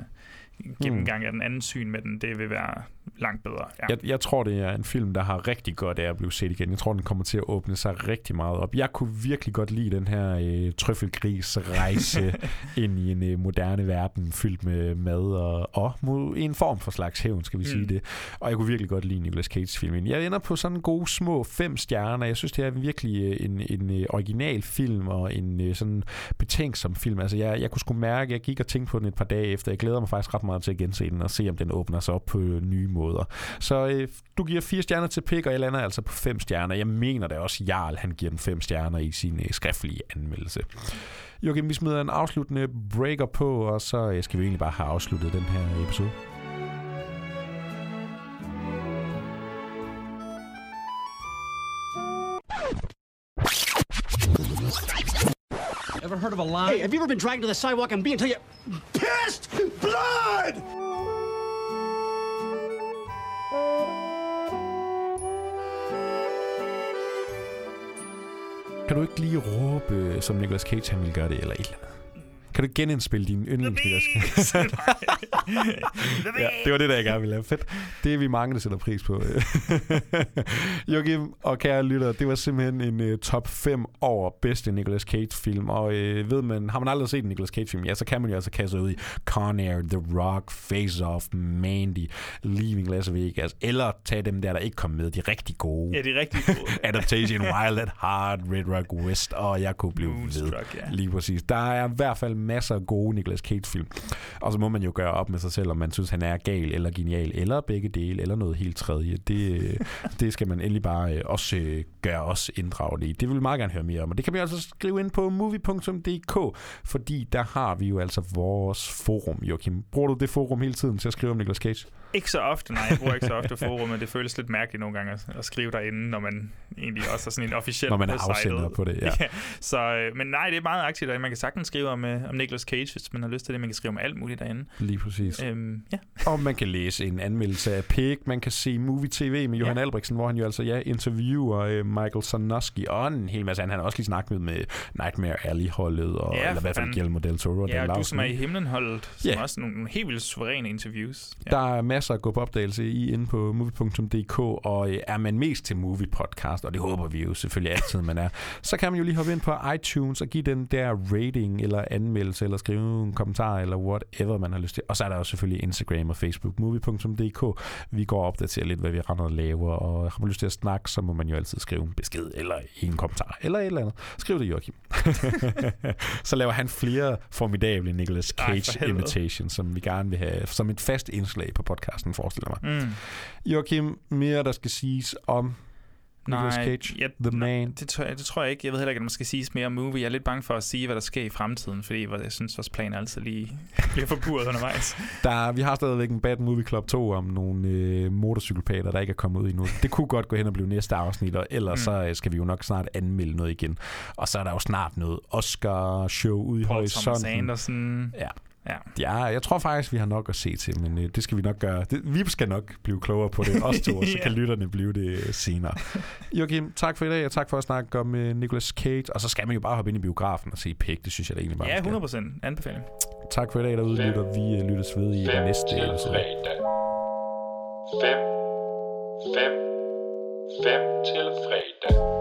gennemgang af den anden syn med den, det vil være langt bedre. Ja. Jeg, jeg tror, det er en film, der har rigtig godt af at blive set igen. Jeg tror, den kommer til at åbne sig rigtig meget op. Jeg kunne virkelig godt lide den her øh, trøffelgris-rejse ind i en øh, moderne verden, fyldt med mad og, og mod en form for slags hævn, skal vi mm. sige det. Og jeg kunne virkelig godt lide Nicolas Cage-filmen. Jeg ender på sådan gode små fem stjerner. Jeg synes, det er virkelig øh, en, en øh, original film og en øh, sådan betænksom film. Altså, jeg, jeg kunne sgu mærke, jeg gik og tænkte på den et par dage efter. Jeg glæder mig faktisk ret meget til at gense den og se, om den åbner sig op på nye måder. Så øh, du giver fire stjerner til Pik, og jeg lander altså på fem stjerner. Jeg mener da også, Jarl han giver den fem stjerner i sin øh, skriftlige anmeldelse. Joachim, vi smider en afsluttende breaker på, og så øh, skal vi egentlig bare have afsluttet den her episode. Ever heard of a line? Hey, have you ever been dragged to the sidewalk and be until you pissed blood? Kan du ikke lige råbe, som Nicolas Cage han ville gøre det, eller et eller andet? Kan du genindspille din yndlings Nicolas Cage? ja, det var det, der jeg gerne ville have. Fedt. Det er vi mange, der sætter pris på. Joachim og kære lyttere, det var simpelthen en uh, top 5 over bedste Nicolas Cage-film. Og uh, ved man, har man aldrig set en Nicolas Cage-film, ja, så kan man jo altså kaste ud i Con Air, The Rock, Face Off, Mandy, Leaving Las Vegas, eller tage dem der, der ikke kom med, de rigtig gode. Ja, de rigtig gode. Adaptation, Wild at Heart, Red Rock West, og jeg kunne blive ved. Moonstruck, ja. Lige præcis. Der er i hvert fald masser af gode Nicolas Cage-film. Og så må man jo gøre op med sig selv, om man synes, han er gal eller genial, eller begge dele, eller noget helt tredje. Det, det skal man endelig bare øh, også øh, gøre os inddraget i. Det vil vi meget gerne høre mere om. Og det kan vi altså skrive ind på movie.dk, fordi der har vi jo altså vores forum, Joachim. Bruger du det forum hele tiden til at skrive om Nicolas Cage? Ikke så ofte, nej. Jeg bruger ikke så ofte forum, men det føles lidt mærkeligt nogle gange at, at skrive derinde, når man egentlig også er sådan en officiel Når man er afsender på det, ja. så, øh, men nej, det er meget aktivt, og man kan sagtens skrive om, øh, om Nicolas Cage, hvis man har lyst til det. Man kan skrive om alt muligt derinde. Lige præcis. Øhm, ja. Og man kan læse en anmeldelse af Pig, man kan se Movie TV med Johan ja. Albrechtsen, hvor han jo altså ja, interviewer øh, Michael Sanoski og en hel masse. Han har også lige snakket med, Nightmare Alley-holdet, og, Ja, eller i hvert fald. Guillermo del Toro og Ja, Dan og du Lausen, som er i himlen holdet, som Ja. også nogle, nogle helt vildt suveræne interviews. Der er masser masser at gå på opdagelse i inde på movie.dk, og øh, er man mest til movie podcast, og det håber vi jo selvfølgelig altid, man er, så kan man jo lige hoppe ind på iTunes og give den der rating eller anmeldelse, eller skrive en kommentar, eller whatever man har lyst til. Og så er der jo selvfølgelig Instagram og Facebook, movie.dk. Vi går og opdaterer lidt, hvad vi render og laver, og har man lyst til at snakke, så må man jo altid skrive en besked, eller en kommentar, eller et eller andet. Skriv det, Joachim. så laver han flere formidable Nicolas Ej, Cage helvede. imitation, som vi gerne vil have som et fast indslag på podcasten, forestiller mig. Mm. Joachim, mere der skal siges om Nicolas Cage, jeg, The Man. Det tror, jeg, det tror jeg ikke. Jeg ved heller ikke, at man skal sige mere om movie. Jeg er lidt bange for at sige, hvad der sker i fremtiden, fordi jeg synes, vores planer altid lige bliver forbudt undervejs. Der, vi har stadigvæk en Bad Movie Club 2 om nogle øh, motorcykelpater, der ikke er kommet ud endnu. Det kunne godt gå hen og blive næste afsnit, og ellers Mm. så øh, skal vi jo nok snart anmelde noget igen. Og så er der jo snart noget Oscar-show ude i Paul Thomas horisonten. Anderson. Ja. Ja. Ja, jeg tror faktisk, vi har nok at se til, men øh, det skal vi nok gøre. Det, vi skal nok blive klogere på det, os to, og så kan lytterne blive det øh, senere. Joachim, tak for i dag, og tak for at snakke om øh, Nicolas Cage. Og så skal man jo bare hoppe ind i biografen og se Pæk, det synes jeg da egentlig bare, Ja, man skal. 100% anbefaling. Tak for i dag derude, lytter. Vi øh, lyttes ved i den næste til episode. fredag. 5, 5, 5,